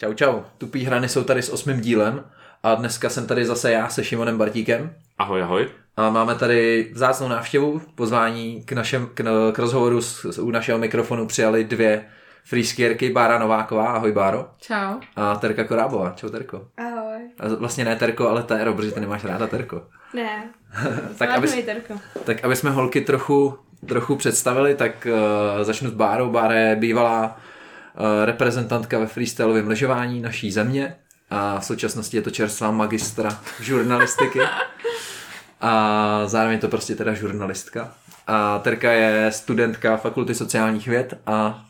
Čau, čau. Tupý hrany jsou tady s osmým dílem a dneska jsem tady zase já se Šimonem Bartíkem. Ahoj, ahoj. A máme tady vzácnou návštěvu, pozvání k, našem, k, k rozhovoru s, u našeho mikrofonu přijali dvě freeskierky, Bára Nováková, ahoj Báro. Čau. A Terka Korábová, čau Terko. Ahoj. A vlastně ne Terko, ale Tero, protože ty nemáš ráda Terko. Ne, tak, aby, Terko. tak aby jsme holky trochu, trochu představili, tak uh, začnu s Bárou. Bára je bývalá reprezentantka ve freestyleovém lyžování naší země a v současnosti je to čerstvá magistra žurnalistiky a zároveň je to prostě teda žurnalistka. A Terka je studentka fakulty sociálních věd a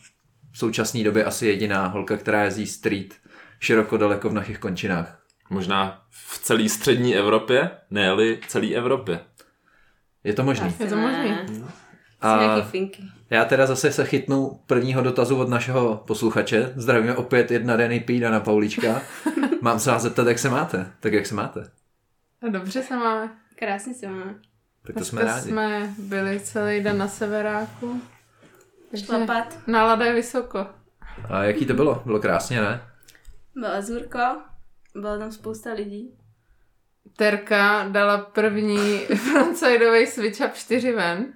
v současné době asi jediná holka, která jezdí street široko daleko v našich končinách. Možná v celé střední Evropě, ne celé Evropě. Je to možný. Je to možný. A já teda zase se chytnu prvního dotazu od našeho posluchače. Zdravíme opět jedna Denny P. na Paulička. Mám se vás zeptat, jak se máte? Tak jak se máte? A dobře se máme. Krásně se máme. Tak to jsme rádi. jsme byli celý den na severáku. Šlapat. Nálada je vysoko. A jaký to bylo? Bylo krásně, ne? Bylo zůrko, bylo tam spousta lidí. Terka dala první frontsideový switch up 4 ven.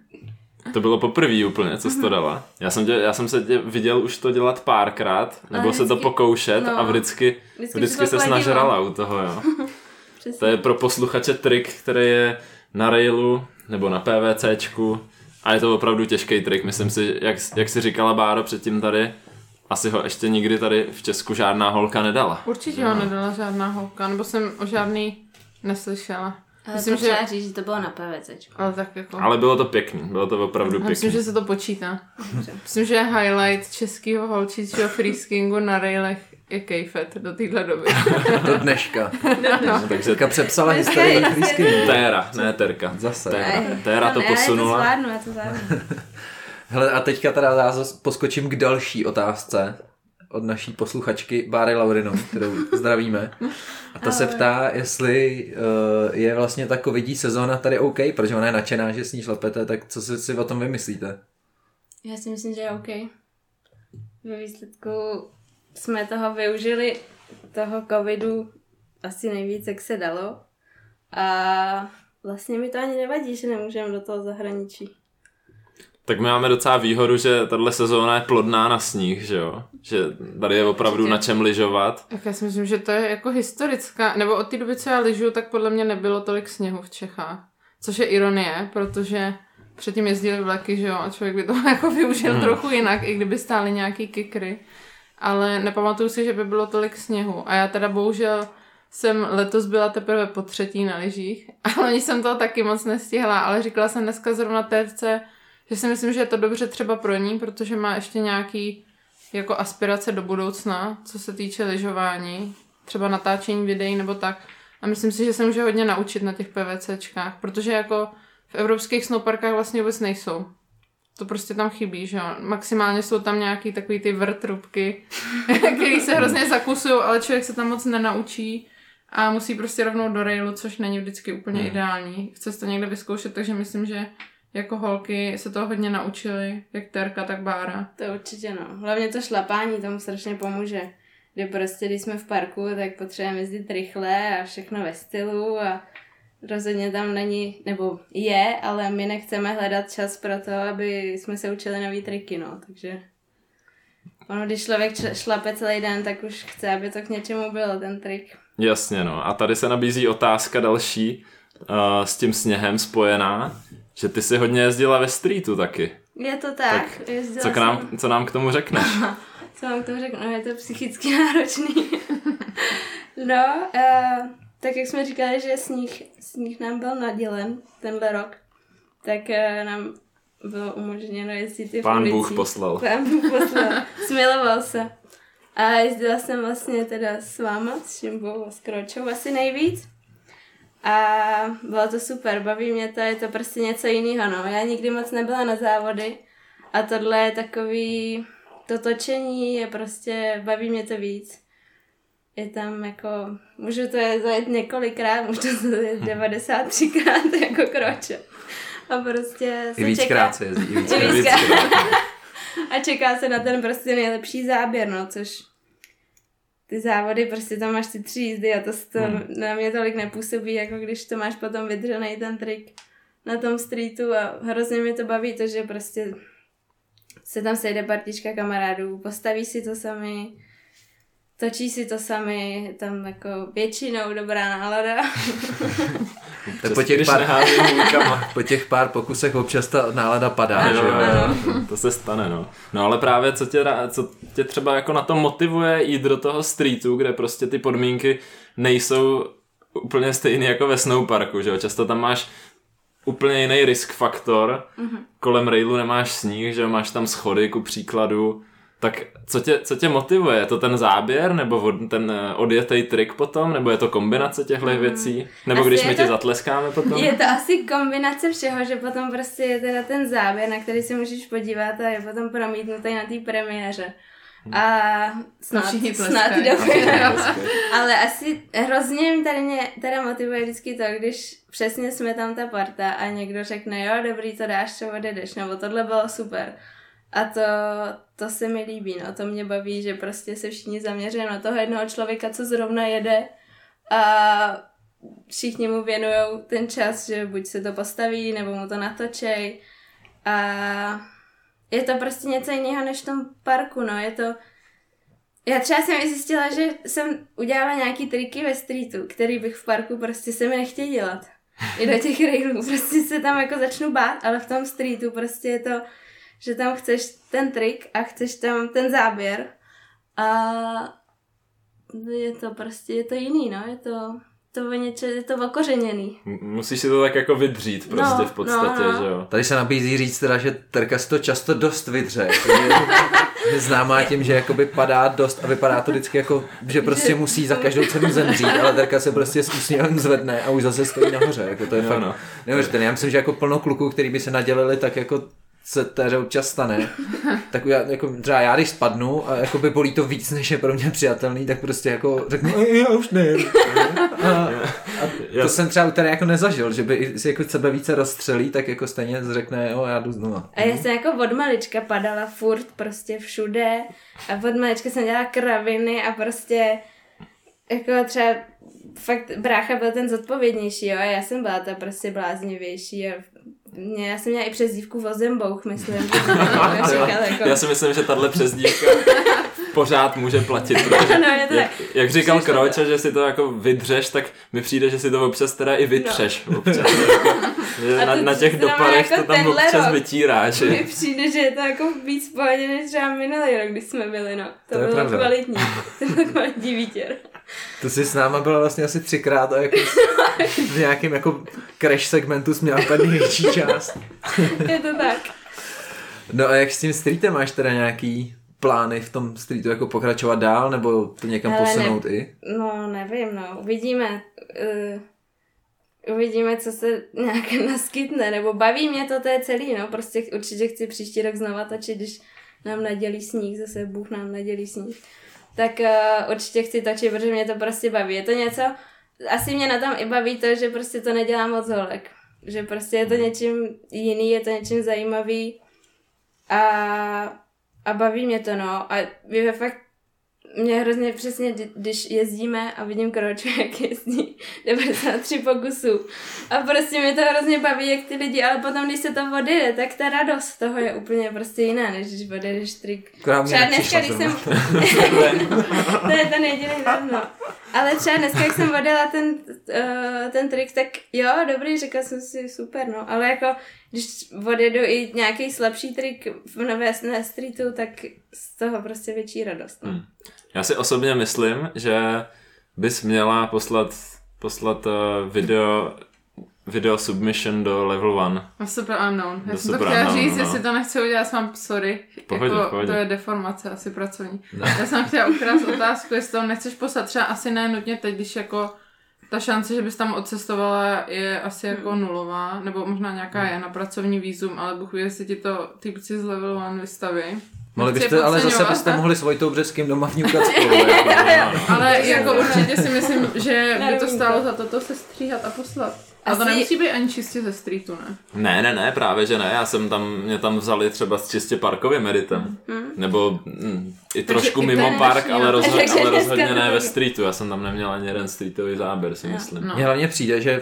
To bylo poprvé úplně, co jsi to dala. Já jsem, tě, já jsem se tě viděl už to dělat párkrát, nebo vždycky, se to pokoušet no, a vždycky, vždycky, vždycky se snažrala u toho, jo. to je pro posluchače trik, který je na railu nebo na PVCčku a je to opravdu těžký trik. Myslím si, jak, jak si říkala Báro předtím tady, asi ho ještě nikdy tady v Česku žádná holka nedala. Určitě no. ho nedala žádná holka, nebo jsem o žádný neslyšela. Ale myslím, to že... říct, že to bylo na PVC. Ale, tak jako... Ale bylo to pěkný, bylo to opravdu pěkný. Myslím, že se to počítá. myslím, že highlight českého holčičího freeskingu na railech je Kejfet do téhle doby. do dneška. No, no. Takže Terka přepsala historii freeskingu. Téra, ne Terka. Zase. Téra, Téra to posunula. Já to zvládnu, já to zvládnu. Hele, a teďka teda já poskočím k další otázce od naší posluchačky Báry Laurinou, kterou zdravíme. A ta se ptá, jestli uh, je vlastně ta covidí sezóna tady OK, protože ona je nadšená, že s ní šlapete, tak co si, si o tom vymyslíte? Já si myslím, že je OK. Ve výsledku jsme toho využili, toho covidu asi nejvíc, jak se dalo. A vlastně mi to ani nevadí, že nemůžeme do toho zahraničí tak my máme docela výhodu, že tahle sezóna je plodná na sníh, že jo? Že tady je opravdu na čem lyžovat. Tak já si myslím, že to je jako historická, nebo od té doby, co já lyžu, tak podle mě nebylo tolik sněhu v Čechách. Což je ironie, protože předtím jezdili vleky, že jo, a člověk by to jako využil hmm. trochu jinak, i kdyby stály nějaký kikry. Ale nepamatuju si, že by bylo tolik sněhu. A já teda bohužel jsem letos byla teprve po třetí na lyžích, ale ani jsem to taky moc nestihla, ale říkala jsem dneska zrovna terce, že si myslím, že je to dobře třeba pro ní, protože má ještě nějaký jako aspirace do budoucna, co se týče lyžování, třeba natáčení videí nebo tak. A myslím si, že se může hodně naučit na těch PVCčkách, protože jako v evropských snowparkách vlastně vůbec nejsou. To prostě tam chybí, že jo. Maximálně jsou tam nějaký takový ty vrtrubky, který se hrozně zakusují, ale člověk se tam moc nenaučí a musí prostě rovnou do railu, což není vždycky úplně hmm. ideální. Chce to někde vyzkoušet, takže myslím, že jako holky se to hodně naučili, jak Terka, tak Bára. To určitě no. Hlavně to šlapání tomu strašně pomůže. Kdy prostě, když jsme v parku, tak potřebujeme jezdit rychle a všechno ve stylu a rozhodně tam není, nebo je, ale my nechceme hledat čas pro to, aby jsme se učili nový triky, no, takže ono, když člověk šlape celý den, tak už chce, aby to k něčemu bylo, ten trik. Jasně, no. A tady se nabízí otázka další, uh, s tím sněhem spojená. Že ty jsi hodně jezdila ve streetu taky. Je to tak. tak co, k nám, jsem... co nám k tomu řekneš? co vám k tomu řeknu? No, je to psychicky náročný. no, uh, tak jak jsme říkali, že sníh, sníh nám byl nadělen tenhle rok, tak uh, nám bylo umožněno jezdit i v Pán Bůh poslal. Pán Bůh poslal. Smiloval se. A jezdila jsem vlastně teda s váma, s Šimbou a s Kročou asi nejvíc. A bylo to super, baví mě to, je to prostě něco jiného, no. Já nikdy moc nebyla na závody a tohle je takový, to točení je prostě, baví mě to víc. Je tam jako, můžu to zajet několikrát, můžu to zajet 93krát jako kroče. A prostě se I víckrát se jezdí. I víckrát. víckrát. a čeká se na ten prostě nejlepší záběr, no, což ty závody, prostě tam máš ty tři jízdy a to, to hmm. na mě tolik nepůsobí, jako když to máš potom vydřený ten trik na tom streetu a hrozně mě to baví to, že prostě se tam sejde partička kamarádů, postaví si to sami, točí si to sami, tam jako většinou dobrá nálada. tak po těch, pár, po těch pár pokusech občas ta nálada padá, ano, že jo? Ano. To se stane, no. No ale právě co tě, co tě třeba jako na to motivuje jít do toho streetu, kde prostě ty podmínky nejsou úplně stejný jako ve snowparku, že jo? Často tam máš úplně jiný risk faktor. Mm-hmm. Kolem railu nemáš sníh, že máš tam schody, ku příkladu. Tak co tě, co tě motivuje? Je to ten záběr, nebo ten eh, odjetý trik potom, nebo je to kombinace těchto mm. věcí? Nebo asi když my to, tě zatleskáme potom? Je to asi kombinace všeho, že potom prostě je teda ten záběr, na který se můžeš podívat a je potom promítnutý na té premiéře. A snad, snad Ale asi hrozně tady mě teda motivuje vždycky to, když přesně jsme tam ta parta a někdo řekne, jo, dobrý, to dáš, co odjedeš, nebo tohle bylo super. A to, to se mi líbí, no, to mě baví, že prostě se všichni zaměří na toho jednoho člověka, co zrovna jede. A všichni mu věnují ten čas, že buď se to postaví, nebo mu to natočej. A je to prostě něco jiného než v tom parku, no, je to... Já třeba jsem i zjistila, že jsem udělala nějaký triky ve streetu, který bych v parku prostě se mi nechtěl dělat. I do těch railů, prostě se tam jako začnu bát, ale v tom streetu prostě je to, že tam chceš ten trik a chceš tam ten záběr a je to prostě, je to jiný, no, je to, to o něče, je to okořeněný. Musíš si to tak jako vydřít prostě no, v podstatě, no, no. že jo. Tady se nabízí říct teda, že Terka si to často dost vydře. je známá tím, že jakoby padá dost a vypadá to vždycky jako, že prostě musí za každou cenu zemřít, ale Terka se prostě s úsměvem zvedne a už zase stojí nahoře. Jako to je no, fakt no. neuvěřitelné. Já myslím, že jako plno kluků, který by se nadělili tak jako se té občas stane, tak já, jako, třeba já když spadnu a jako by bolí to víc, než je pro mě přijatelný, tak prostě jako řeknu, já už ne. A, a to jsem třeba tady jako nezažil, že by si jako sebe více rozstřelí, tak jako stejně řekne, jo, já jdu znova. A já jsem jako od malička padala furt prostě všude a od malička jsem dělala kraviny a prostě jako třeba fakt brácha byl ten zodpovědnější, jo, a já jsem byla ta prostě bláznivější a mě, já jsem měla i přezdívku Vozembouch, myslím. říkal, jako... Já si myslím, že tahle přezdívka pořád může platit, protože no, jak, jak, jak říkal Přišlo Kroče, že si to jako vydřeš, tak mi přijde, že si to občas teda i vytřeš. No. Občas, jako, že na, na těch dopadech jako to tam občas rok. vytíráš. Mně přijde, že je to jako víc pohodě než třeba minulý rok, když jsme byli, no. To, to bylo pravda. kvalitní. To byl kvalitní výtěr. To jsi s náma byla vlastně asi třikrát a jako v nějakém jako crash segmentu jsi měla tady největší část. Je to tak. No a jak s tím streetem máš teda nějaký plány v tom streetu jako pokračovat dál nebo to někam Ale posunout ne, i? No nevím, no. Uvidíme. Uh, uvidíme, co se nějak naskytne, nebo baví mě to, to je celý, no. Prostě určitě chci příští rok znova točit, když nám nadělí sníh, zase Bůh nám nadělí sníh tak uh, určitě chci točit, protože mě to prostě baví. Je to něco, asi mě na tom i baví to, že prostě to nedělá moc holek. Že prostě je to něčím jiný, je to něčím zajímavý a, a baví mě to, no. A je fakt mě hrozně přesně, když jezdíme a vidím Kroču, jak jezdí 93 pokusů. A prostě mě to hrozně baví, jak ty lidi, ale potom, když se to odjede, tak ta radost toho je úplně prostě jiná, než když odjedeš trik. Třeba dneska, když jsem... to je ten jediný no. Ale třeba dneska, jak jsem odjela ten, uh, ten trik, tak jo, dobrý, řekla jsem si super, no. Ale jako, když odjedu i nějaký slabší trik v nové streetu, tak z toho prostě větší radost. No. Hmm. Já si osobně myslím, že bys měla poslat, poslat uh, video video submission do level 1. A super unknown. Já do jsem to chtěla unknown, říct, no. jestli to nechci udělat, mám sorry. Pohodě, jako, pohodě. To je deformace asi pracovní. No. Já jsem chtěla ukrást otázku, jestli to nechceš poslat třeba asi ne nutně teď, když jako ta šance, že bys tam odcestovala, je asi jako hmm. nulová, nebo možná nějaká hmm. je na pracovní výzum, ale Bůh ví, jestli ti to typci z level 1 vystaví. Mohli byste, ale zase byste mohli s Vojtou Břeským doma vňukat spolu. jako, ale jako určitě si myslím, že by to stálo za to, to se stříhat a poslat. A to nemusí být ani čistě ze streetu, ne? Ne, ne, ne, právě že ne. Já jsem tam, mě tam vzali třeba s čistě parkovým editem. Mm. Nebo mm, i trošku Takže mimo park, ale, rozhodně, ale rozhodně ne ve streetu. Já jsem tam neměl ani jeden streetový záběr, si myslím. No. Mně hlavně přijde, že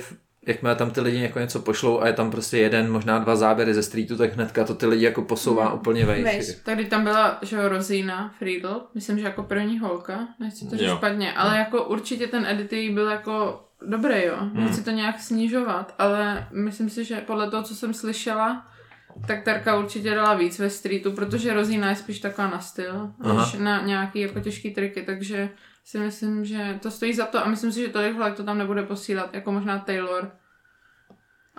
jakmile tam ty lidi jako něco pošlou a je tam prostě jeden, možná dva záběry ze streetu, tak hnedka to ty lidi jako posouvá mm. úplně vejš. Tady tam byla, že jo, Rozína Friedl, myslím, že jako první holka, nechci to říct špatně, ale jako určitě ten edit byl jako dobrý, jo. Hmm. Nechci to nějak snižovat, ale myslím si, že podle toho, co jsem slyšela, tak Terka určitě dala víc ve streetu, protože Rozína je spíš taková na styl, Aha. než na nějaký jako těžký triky, takže si myslím, že to stojí za to a myslím si, že tolik to tam nebude posílat, jako možná Taylor,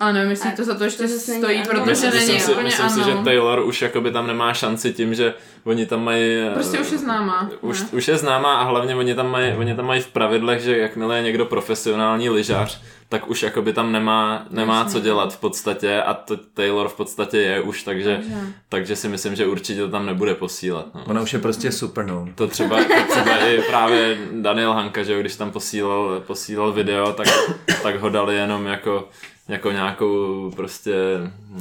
a nevím, jestli to za to ještě stojí, ano. protože myslím, není myslím, si, myslím si, že Taylor už jakoby tam nemá šanci tím, že oni tam mají... Prostě už je známá. Už, už je známá a hlavně oni tam, mají, oni tam mají v pravidlech, že jakmile je někdo profesionální lyžař, tak už jakoby tam nemá, nemá co dělat v podstatě a to Taylor v podstatě je už, takže, takže. takže si myslím, že určitě to tam nebude posílat. No. Ona už je prostě super, no. To třeba, to třeba i právě Daniel Hanka, že když tam posílal, posílal video, tak, tak ho dali jenom jako jako nějakou prostě,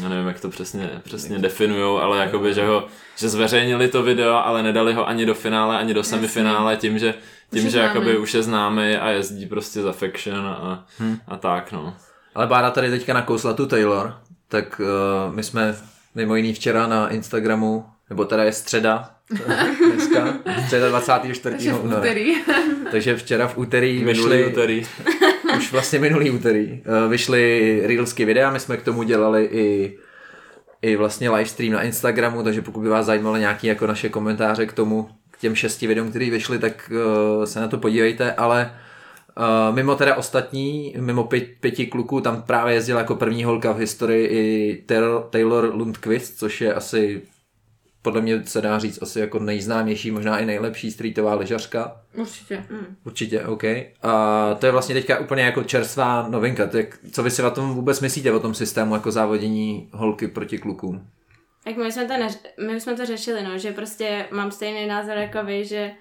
já nevím, jak to přesně, přesně definujou, ale jakoby, že ho, že zveřejnili to video, ale nedali ho ani do finále, ani do semifinále tím, že tím, už že jakoby už je známý a jezdí prostě za Faction a, hmm. a tak, no. Ale Bára tady teďka nakousla tu Taylor, tak uh, my jsme mimo jiný včera na Instagramu, nebo teda je středa, dneska, středa 24. Takže února. Takže včera v úterý vyšly... úterý. Už vlastně minulý úterý uh, vyšly reelsky videa, my jsme k tomu dělali i i vlastně livestream na Instagramu, takže pokud by vás zajímalo nějaké jako naše komentáře k tomu, k těm šesti videům, které vyšly, tak uh, se na to podívejte, ale Uh, mimo teda ostatní, mimo pět, pěti kluků, tam právě jezdila jako první holka v historii i Taylor Lundqvist, což je asi podle mě se dá říct asi jako nejznámější, možná i nejlepší streetová lyžařka. Určitě. Mm. Určitě, OK. A to je vlastně teďka úplně jako čerstvá novinka. Tak co vy si o tom vůbec myslíte, o tom systému jako závodění holky proti klukům? Tak my jsme to, neř- my jsme to řešili, no, že prostě mám stejný názor jako vy, že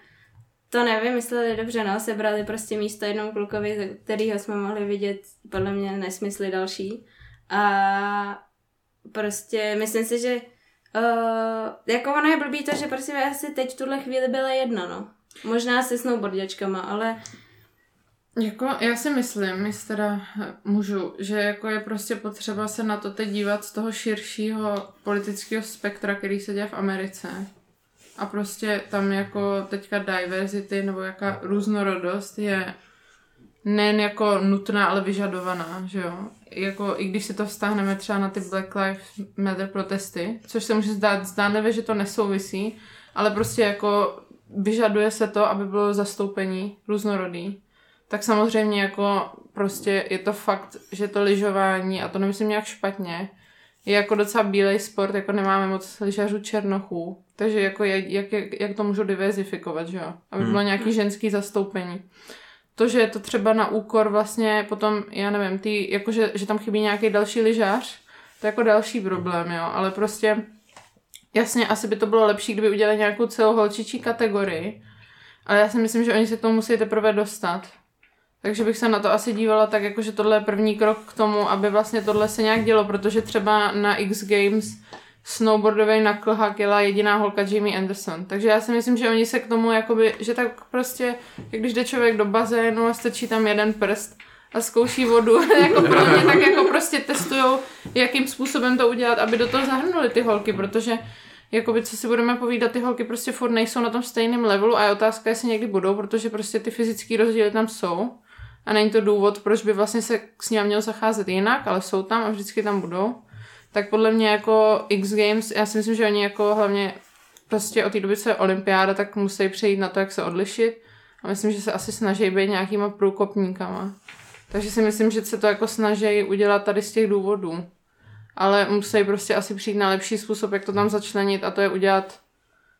to nevymysleli dobře, no, sebrali prostě místo jednou klukovi, kterýho jsme mohli vidět podle mě nesmysly další. A prostě myslím si, že Uh, jako ono je blbý to, že prostě asi teď v tuhle chvíli byla jedna, no. Možná se snowboardiačkama, ale... Jako, já si myslím, jestli teda můžu, že jako je prostě potřeba se na to teď dívat z toho širšího politického spektra, který se děje v Americe. A prostě tam jako teďka diversity nebo jaká různorodost je nejen jako nutná, ale vyžadovaná, že jo jako i když si to vztáhneme třeba na ty Black Lives Matter protesty, což se může zdát zdánlivě, že to nesouvisí, ale prostě jako vyžaduje se to, aby bylo zastoupení různorodý. Tak samozřejmě jako prostě je to fakt, že to lyžování, a to nemyslím nějak špatně, je jako docela bílej sport, jako nemáme moc lyžařů černochů, takže jako jak, jak, jak to můžu diverzifikovat, že jo? Aby hmm. bylo nějaký ženský zastoupení to, že je to třeba na úkor vlastně potom, já nevím, ty, jakože, že tam chybí nějaký další lyžař, to je jako další problém, jo, ale prostě jasně, asi by to bylo lepší, kdyby udělali nějakou celou holčičí kategorii, ale já si myslím, že oni se k tomu musí teprve dostat. Takže bych se na to asi dívala tak, jako že tohle je první krok k tomu, aby vlastně tohle se nějak dělo, protože třeba na X Games snowboardový naklhák jela jediná holka Jamie Anderson. Takže já si myslím, že oni se k tomu jakoby, že tak prostě, jak když jde člověk do bazénu a stačí tam jeden prst a zkouší vodu, jako mě, tak jako prostě testujou, jakým způsobem to udělat, aby do toho zahrnuli ty holky, protože jakoby, co si budeme povídat, ty holky prostě furt nejsou na tom stejném levelu a je otázka, jestli někdy budou, protože prostě ty fyzické rozdíly tam jsou a není to důvod, proč by vlastně se s ním mělo zacházet jinak, ale jsou tam a vždycky tam budou tak podle mě jako X Games, já si myslím, že oni jako hlavně prostě od té doby, co je olympiáda, tak musí přejít na to, jak se odlišit. A myslím, že se asi snaží být nějakýma průkopníkama. Takže si myslím, že se to jako snaží udělat tady z těch důvodů. Ale musí prostě asi přijít na lepší způsob, jak to tam začlenit a to je udělat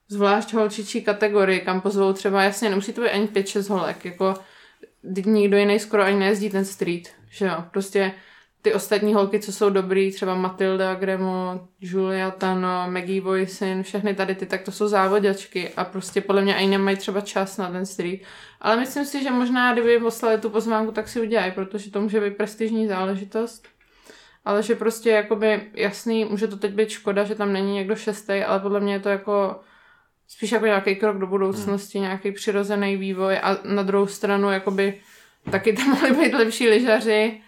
zvlášť holčičí kategorii, kam pozvou třeba, jasně, nemusí to být ani 5-6 holek, jako nikdo jiný skoro ani nejezdí ten street, že jo, prostě ty ostatní holky, co jsou dobrý, třeba Matilda Gremo, Julia Tano, Maggie Voisin, všechny tady ty, tak to jsou závodačky a prostě podle mě ani nemají třeba čas na ten street. Ale myslím si, že možná, kdyby poslali tu pozvánku, tak si udělají, protože to může být prestižní záležitost. Ale že prostě jakoby jasný, může to teď být škoda, že tam není někdo šestý, ale podle mě je to jako spíš jako nějaký krok do budoucnosti, hmm. nějaký přirozený vývoj a na druhou stranu jakoby taky tam mohli být lepší lyžaři,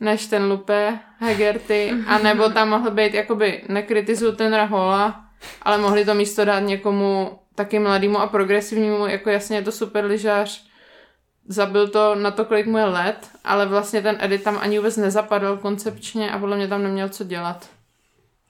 než ten Lupe Hegerty, a nebo tam mohl být, jakoby, nekritizuju ten Rahola, ale mohli to místo dát někomu taky mladému a progresivnímu, jako jasně je to super lyžař, zabil to na to, kolik mu je let, ale vlastně ten edit tam ani vůbec nezapadl koncepčně a podle mě tam neměl co dělat.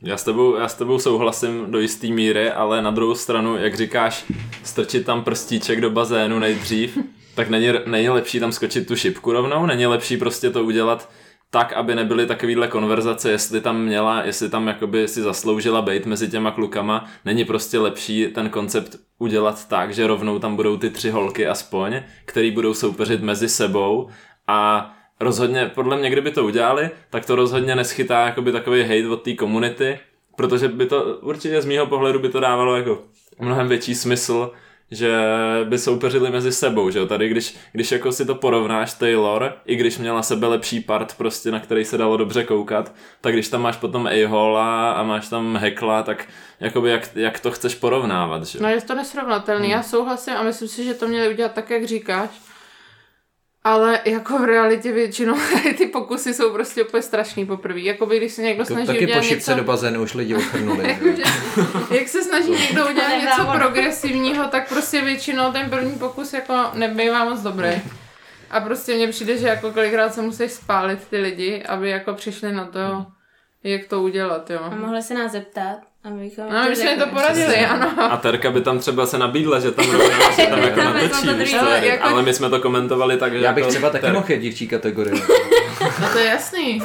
Já s, tebou, já s tebou souhlasím do jisté míry, ale na druhou stranu, jak říkáš, strčit tam prstíček do bazénu nejdřív, tak není, není lepší tam skočit tu šipku rovnou, není lepší prostě to udělat tak, aby nebyly takovýhle konverzace, jestli tam měla, jestli tam jakoby si zasloužila být mezi těma klukama, není prostě lepší ten koncept udělat tak, že rovnou tam budou ty tři holky aspoň, který budou soupeřit mezi sebou. A rozhodně, podle mě, kdyby to udělali, tak to rozhodně neschytá jakoby takový hate od té komunity, protože by to, určitě z mýho pohledu by to dávalo jako mnohem větší smysl, že by soupeřili mezi sebou, že jo, tady když, když jako si to porovnáš Taylor, i když měla sebe lepší part prostě, na který se dalo dobře koukat, tak když tam máš potom a a máš tam Hekla, tak jakoby jak, jak to chceš porovnávat, že No je to nesrovnatelný, hmm. já souhlasím a myslím si, že to měli udělat tak, jak říkáš, ale jako v realitě většinou ty pokusy jsou prostě úplně strašný poprvé. Jakoby když se někdo to snaží taky udělat po něco... do bazénu už lidi ochrnuli. jak se snaží někdo udělat něco progresivního, tak prostě většinou ten první pokus jako nebývá moc dobrý. A prostě mně přijde, že jako kolikrát se musí spálit ty lidi, aby jako přišli na to, jak to udělat, jo. A mohli se nás zeptat, Abychom no, my jsme to poradili, ano. A Terka by tam třeba se nabídla, že tam rovná, že tam jako natočí, víš co, jako... ale my jsme to komentovali tak, že Já bych jako třeba taky mohl dívčí kategorii. No to je jasný.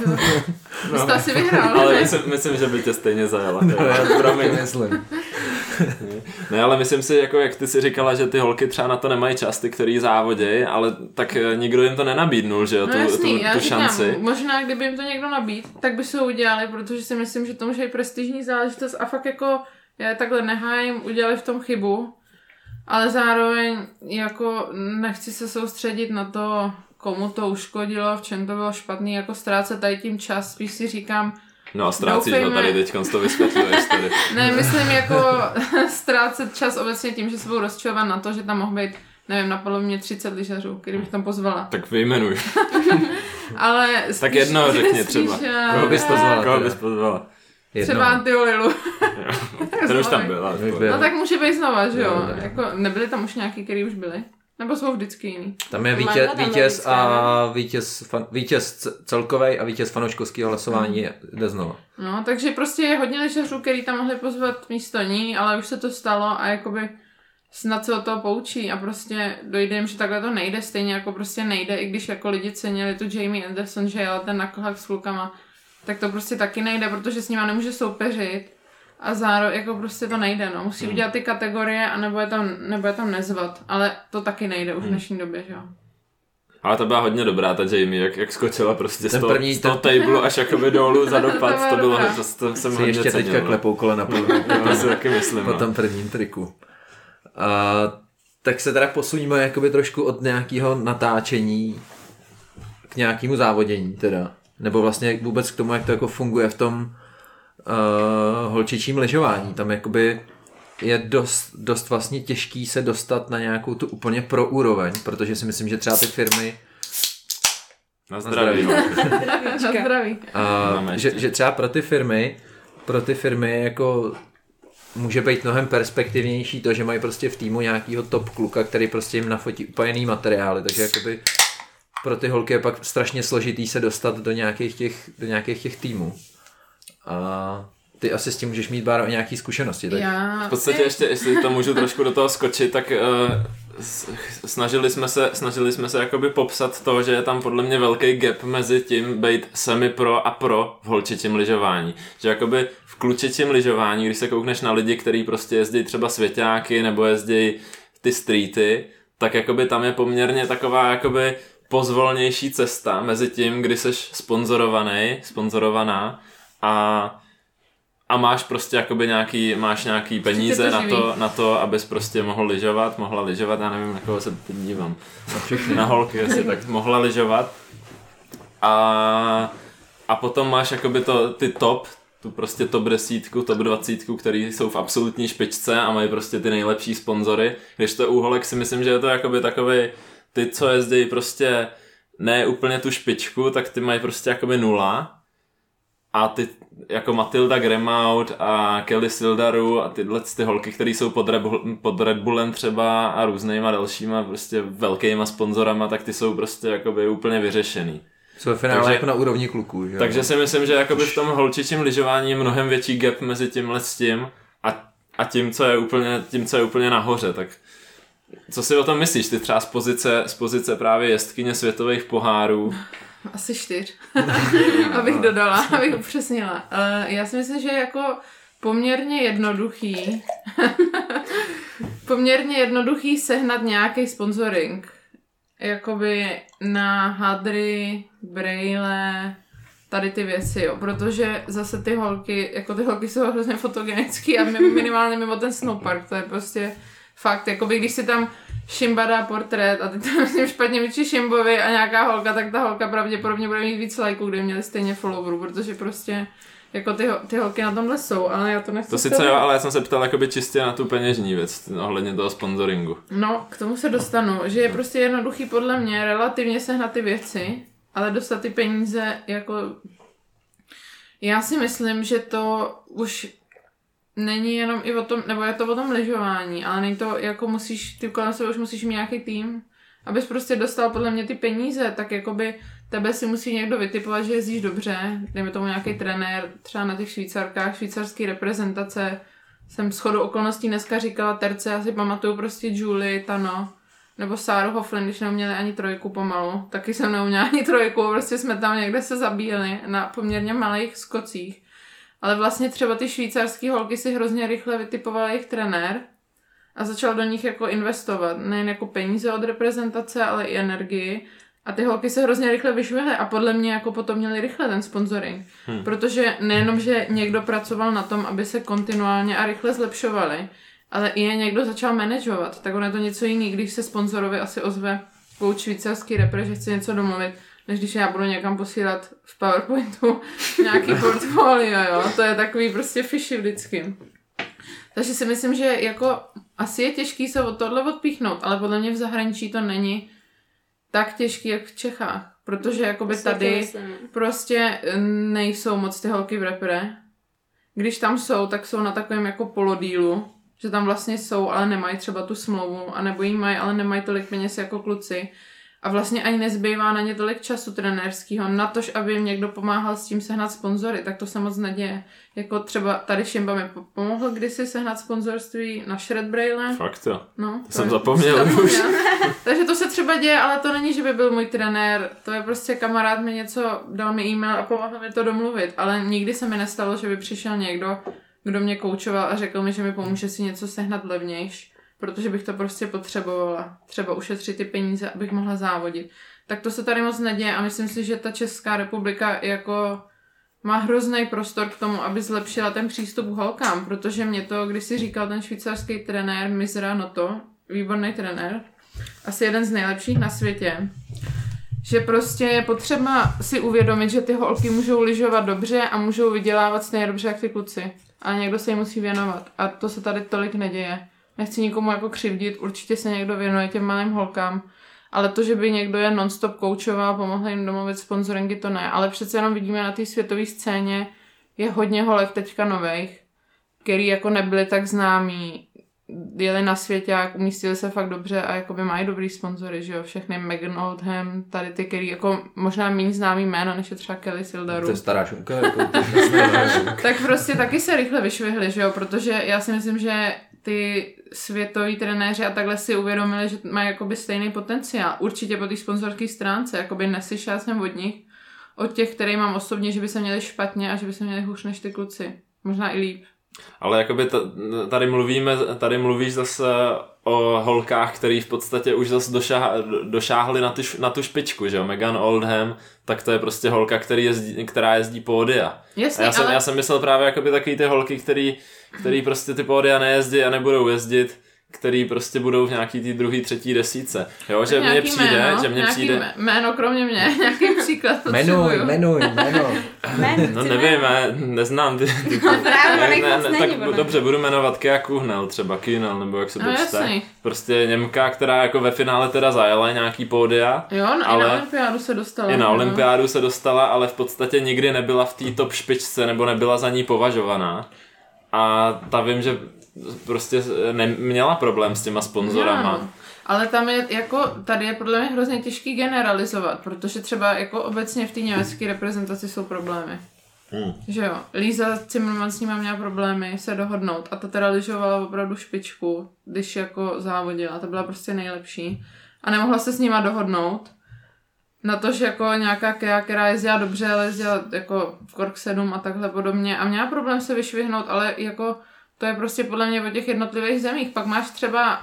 No. Jsi to asi vyhrál. Ale myslím, myslím, že by tě stejně zajala. No, já to promiň. myslím. Ne, ale myslím si, jako jak ty si říkala, že ty holky třeba na to nemají čas, ty, který závodí, ale tak eh, nikdo jim to nenabídnul, že jo, no tu, jasný, tu, tu říkám, šanci. možná kdyby jim to někdo nabít, tak by se ho udělali, protože si myslím, že to může být prestižní záležitost a fakt jako já takhle nehájím, udělali v tom chybu, ale zároveň jako nechci se soustředit na to, komu to uškodilo, v čem to bylo špatný, jako ztrácet tady tím čas, spíš si říkám, No a ztrácíš ho tady teď, to vysvětluješ tady. ne, myslím jako ztrácet čas obecně tím, že se budu rozčilovat na to, že tam mohl být nevím, napadlo mě 30 lyžařů, který bych tam pozvala. Tak vyjmenuj. Ale spíš, Tak jedno řekni třeba. Koho bys pozvala? Koho bys pozvala? Jedno. Třeba Antiolilu. Ten už tam byl. No tak může být znova, že jo? Jako, nebyli tam už nějaký, který už byli? Nebo jsou vždycky jiný? Tam je vítěz, vítěz a vítěz, fan, vítěz celkový a vítěz fanouškovského hlasování hmm. jde znova. No, takže prostě je hodně lyžařů, který tam mohli pozvat místo ní, ale už se to stalo a jakoby snad se o toho poučí a prostě dojde jim, že takhle to nejde, stejně jako prostě nejde, i když jako lidi cenili tu Jamie Anderson, že jela ten nakohak s klukama, tak to prostě taky nejde, protože s nima nemůže soupeřit a zároveň jako prostě to nejde, no. Musí hmm. udělat ty kategorie a nebo je tam, nebo je tam nezvat, ale to taky nejde už v hmm. dnešní době, že jo. Ale to byla hodně dobrá ta Jamie, jak, jak skočila prostě z toho, první, z toho ten... table až jakoby dolů za dopad, to, bylo, to, to jsem hodně ještě cenil, teďka no. klepou kole na půl. to si taky myslím. Po no. tom prvním triku. A, tak se teda posuníme jakoby trošku od nějakého natáčení k nějakému závodění teda. Nebo vlastně vůbec k tomu, jak to jako funguje v tom uh, holčičím lyžování. Tam jakoby je dost, dost vlastně těžký se dostat na nějakou tu úplně pro úroveň, protože si myslím, že třeba ty firmy na zdraví. Na zdraví. A, že, že třeba pro ty firmy, pro ty firmy jako může být mnohem perspektivnější to, že mají prostě v týmu nějakýho top kluka, který prostě jim nafotí úplně jiný materiály, takže jakoby pro ty holky je pak strašně složitý se dostat do nějakých těch, do nějakých těch týmů. A ty asi s tím můžeš mít báro nějaký zkušenosti. Tak... Já... V podstatě ještě, jestli to můžu trošku do toho skočit, tak uh, snažili jsme se, snažili jsme se jakoby popsat to, že je tam podle mě velký gap mezi tím být semi-pro a pro v holčičím lyžování. Že jakoby v klučičím lyžování, když se koukneš na lidi, kteří prostě jezdí třeba svěťáky nebo jezdí ty streety, tak jakoby tam je poměrně taková jakoby pozvolnější cesta mezi tím, kdy jsi sponzorovaný, sponzorovaná a a máš prostě jakoby nějaký, máš nějaký peníze to na to, na to, abys prostě mohl lyžovat, mohla lyžovat, já nevím, na koho se teď dívám. Na všechny. Na holky, jestli tak mohla lyžovat. A, a potom máš jakoby to, ty top, tu prostě top desítku, top dvacítku, který jsou v absolutní špičce a mají prostě ty nejlepší sponzory. Když to úholek si myslím, že je to jakoby takový ty, co jezdí prostě ne úplně tu špičku, tak ty mají prostě jakoby nula. A ty jako Matilda Gremaud a Kelly Sildaru a tyhle ty holky, které jsou pod Red, Bull, pod Red Bullem třeba a různýma dalšíma prostě velkýma sponzorama, tak ty jsou prostě jakoby úplně vyřešený. Jsou finále takže, jako na úrovni kluků, že Takže si myslím, že jakoby v tom holčičím lyžování je mnohem větší gap mezi tímhle s tím a, a tím, co je úplně, tím, co je úplně nahoře, tak co si o tom myslíš? Ty třeba z pozice, z pozice právě jestkyně světových pohárů. Asi čtyř, abych dodala, abych upřesnila. Uh, já si myslím, že jako poměrně jednoduchý poměrně jednoduchý sehnat nějaký sponsoring. Jakoby na hadry, braille, tady ty věci, jo, protože zase ty holky, jako ty holky jsou hrozně fotogenický a minimálně mimo ten snowpark, to je prostě fakt, jako by když si tam Šimba dá portrét a ty tam s ním špatně vyčí Šimbovi a nějaká holka, tak ta holka pravděpodobně bude mít víc lajků, kde měli stejně followerů, protože prostě jako ty, ty holky na tomhle jsou, ale já to nechci. To sice jo, ale já jsem se ptal jakoby čistě na tu peněžní věc, ohledně toho sponsoringu. No, k tomu se dostanu, že je prostě jednoduchý podle mě relativně sehnat ty věci, ale dostat ty peníze jako... Já si myslím, že to už není jenom i o tom, nebo je to o tom lyžování, ale není to jako musíš, ty kolem sebe už musíš mít nějaký tým, abys prostě dostal podle mě ty peníze, tak jakoby tebe si musí někdo vytipovat, že jezdíš dobře, dejme tomu nějaký trenér, třeba na těch švýcarkách, švýcarský reprezentace, jsem shodou okolností dneska říkala terce, já si pamatuju prostě Julie, Tano, nebo Sáru Hoflin, když neuměli ani trojku pomalu, taky jsem neuměla ani trojku, prostě jsme tam někde se zabíjeli na poměrně malých skocích. Ale vlastně třeba ty švýcarské holky si hrozně rychle vytipoval jejich trenér a začal do nich jako investovat. Nejen jako peníze od reprezentace, ale i energii. A ty holky se hrozně rychle vyšvihly a podle mě jako potom měli rychle ten sponsoring. Hmm. Protože nejenom, že někdo pracoval na tom, aby se kontinuálně a rychle zlepšovali, ale i je někdo začal manažovat. Tak ono je to něco jiný, když se sponzorovi asi ozve coach švýcarský repre, že chce něco domluvit než když já budu někam posílat v PowerPointu nějaký portfolio, jo. To je takový prostě fishy vždycky. Takže si myslím, že jako asi je těžký se od tohle odpíchnout, ale podle mě v zahraničí to není tak těžký, jak v Čechách. Protože jakoby tady prostě nejsou moc ty holky v repre. Když tam jsou, tak jsou na takovém jako polodílu, že tam vlastně jsou, ale nemají třeba tu smlouvu, anebo jí mají, ale nemají tolik peněz jako kluci. A vlastně ani nezbývá na ně tolik času trenérského, na tož, aby jim někdo pomáhal s tím sehnat sponzory, tak to se moc neděje. Jako třeba tady Šimba mi pomohl kdysi sehnat sponzorství na Shred Braille. Fakt jo. No, to jsem zapomněl už. Takže to se třeba děje, ale to není, že by byl můj trenér. To je prostě kamarád mi něco, dal mi e-mail a pomohl mi to domluvit. Ale nikdy se mi nestalo, že by přišel někdo, kdo mě koučoval a řekl mi, že mi pomůže si něco sehnat levnější protože bych to prostě potřebovala. Třeba ušetřit ty peníze, abych mohla závodit. Tak to se tady moc neděje a myslím si, že ta Česká republika jako má hrozný prostor k tomu, aby zlepšila ten přístup k holkám, protože mě to, když si říkal ten švýcarský trenér Mizra Noto, výborný trenér, asi jeden z nejlepších na světě, že prostě je potřeba si uvědomit, že ty holky můžou lyžovat dobře a můžou vydělávat stejně dobře jak ty kluci. A někdo se jim musí věnovat. A to se tady tolik neděje. Nechci nikomu jako křivdit, určitě se někdo věnuje těm malým holkám, ale to, že by někdo je nonstop koučoval, pomohl jim domluvit sponsoringy, to ne. Ale přece jenom vidíme na té světové scéně, je hodně holek teďka nových, který jako nebyli tak známí, jeli na světě a umístili se fakt dobře a jako by mají dobrý sponzory, že jo, všechny Megan Oldham, tady ty, který jako možná méně známý jméno, než je třeba Kelly Sildaru. To je stará šunka, jako tak prostě taky se rychle vyšvihli, že jo, protože já si myslím, že ty světoví trenéři a takhle si uvědomili, že mají jakoby stejný potenciál. Určitě po té sponzorské stránce, jakoby neslyšela jsem od nich, od těch, které mám osobně, že by se měli špatně a že by se měli hůř než ty kluci. Možná i líp. Ale jakoby tady mluvíme, tady mluvíš zase o holkách, který v podstatě už zase došáh, došáhli na, ty, na tu špičku, že jo, Megan Oldham, tak to je prostě holka, který jezdí, která jezdí pódia. Jasně, a já jsem, ale... já jsem myslel právě jakoby takový ty holky, který, který prostě ty pódia nejezdí a nebudou jezdit, který prostě budou v nějaký té druhý, třetí desíce. Jo, že mně přijde, jméno, že mně přijde... Jméno kromě mě, nějaký příklad Jmenuj, jmenuj, jméno. no nevím, já neznám ty... ty, ty ne, ne, ne, tak bu, dobře, budu jmenovat Kia Kuhnel, třeba Kuhnel, nebo jak se to no, čte. Jasný. Prostě Němka, která jako ve finále teda zajela nějaký pódia. Jo, no, ale i na olympiádu se dostala. I na no. olympiádu se dostala, ale v podstatě nikdy nebyla v té top špičce, nebo nebyla za ní považovaná. A ta vím, že prostě neměla problém s těma sponzorama. No, ale tam je jako, tady je podle mě hrozně těžký generalizovat, protože třeba jako obecně v té německé reprezentaci jsou problémy. Hmm. Že jo, Líza Zimmermann s nima měla problémy se dohodnout a ta teda lyžovala opravdu špičku, když jako závodila, ta byla prostě nejlepší a nemohla se s nima dohodnout na to, že jako nějaká Kea, která jezdila dobře, ale jezdila jako v Kork 7 a takhle podobně a měla problém se vyšvihnout, ale jako to je prostě podle mě o těch jednotlivých zemích. Pak máš třeba,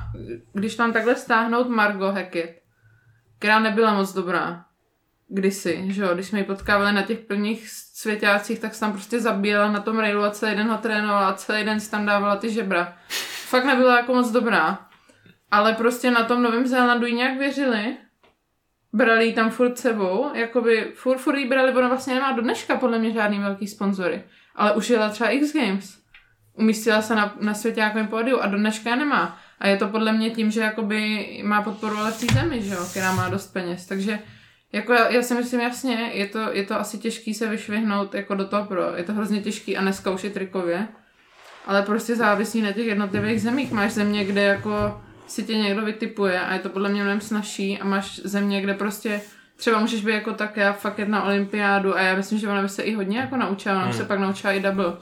když tam takhle stáhnout Margo Hackett, která nebyla moc dobrá kdysi, že jo, když jsme ji potkávali na těch prvních světácích, tak se tam prostě zabíjela na tom railu a celý den ho trénovala a celý den si tam dávala ty žebra. Fakt nebyla jako moc dobrá. Ale prostě na tom Novém Zélandu jí nějak věřili. Brali ji tam furt sebou, jakoby furt, furt jí brali, ona vlastně nemá do dneška podle mě žádný velký sponzory. Ale už jela třeba X Games umístila se na, na světákovém pódiu a do dneška nemá. A je to podle mě tím, že jakoby má podporu ale v té zemi, že jo, která má dost peněz. Takže jako já, já si myslím jasně, je to, je to asi těžký se vyšvihnout jako do toho pro. Je to hrozně těžký a neskoušet trikově. Ale prostě závisí na těch jednotlivých zemích. Máš země, kde jako si tě někdo vytipuje a je to podle mě mnohem snažší a máš země, kde prostě třeba můžeš být jako tak já fakt jet na olympiádu a já myslím, že ona by se i hodně jako naučila, ona hmm. se pak naučila i double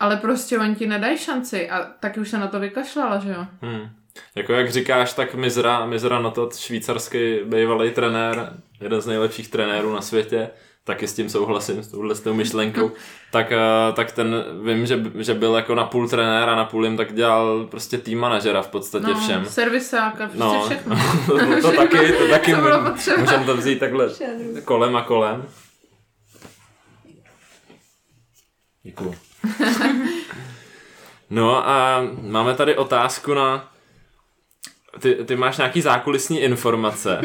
ale prostě oni ti nedají šanci a taky už se na to vykašlala, že jo? Hmm. Jako jak říkáš, tak Mizra, Mizra na to švýcarský bývalý trenér, jeden z nejlepších trenérů na světě, taky s tím souhlasím, s touhle s tou myšlenkou, tak, eh, tak ten, vím, že, že byl jako na půl trenér a na půl jim tak dělal prostě tým manažera v podstatě no, všem. servisáka, prostě no, všechno. to, to taky, to taky můžeme to vzít takhle kolem a kolem. Děkuju. no a máme tady otázku na... Ty, ty máš nějaký zákulisní informace,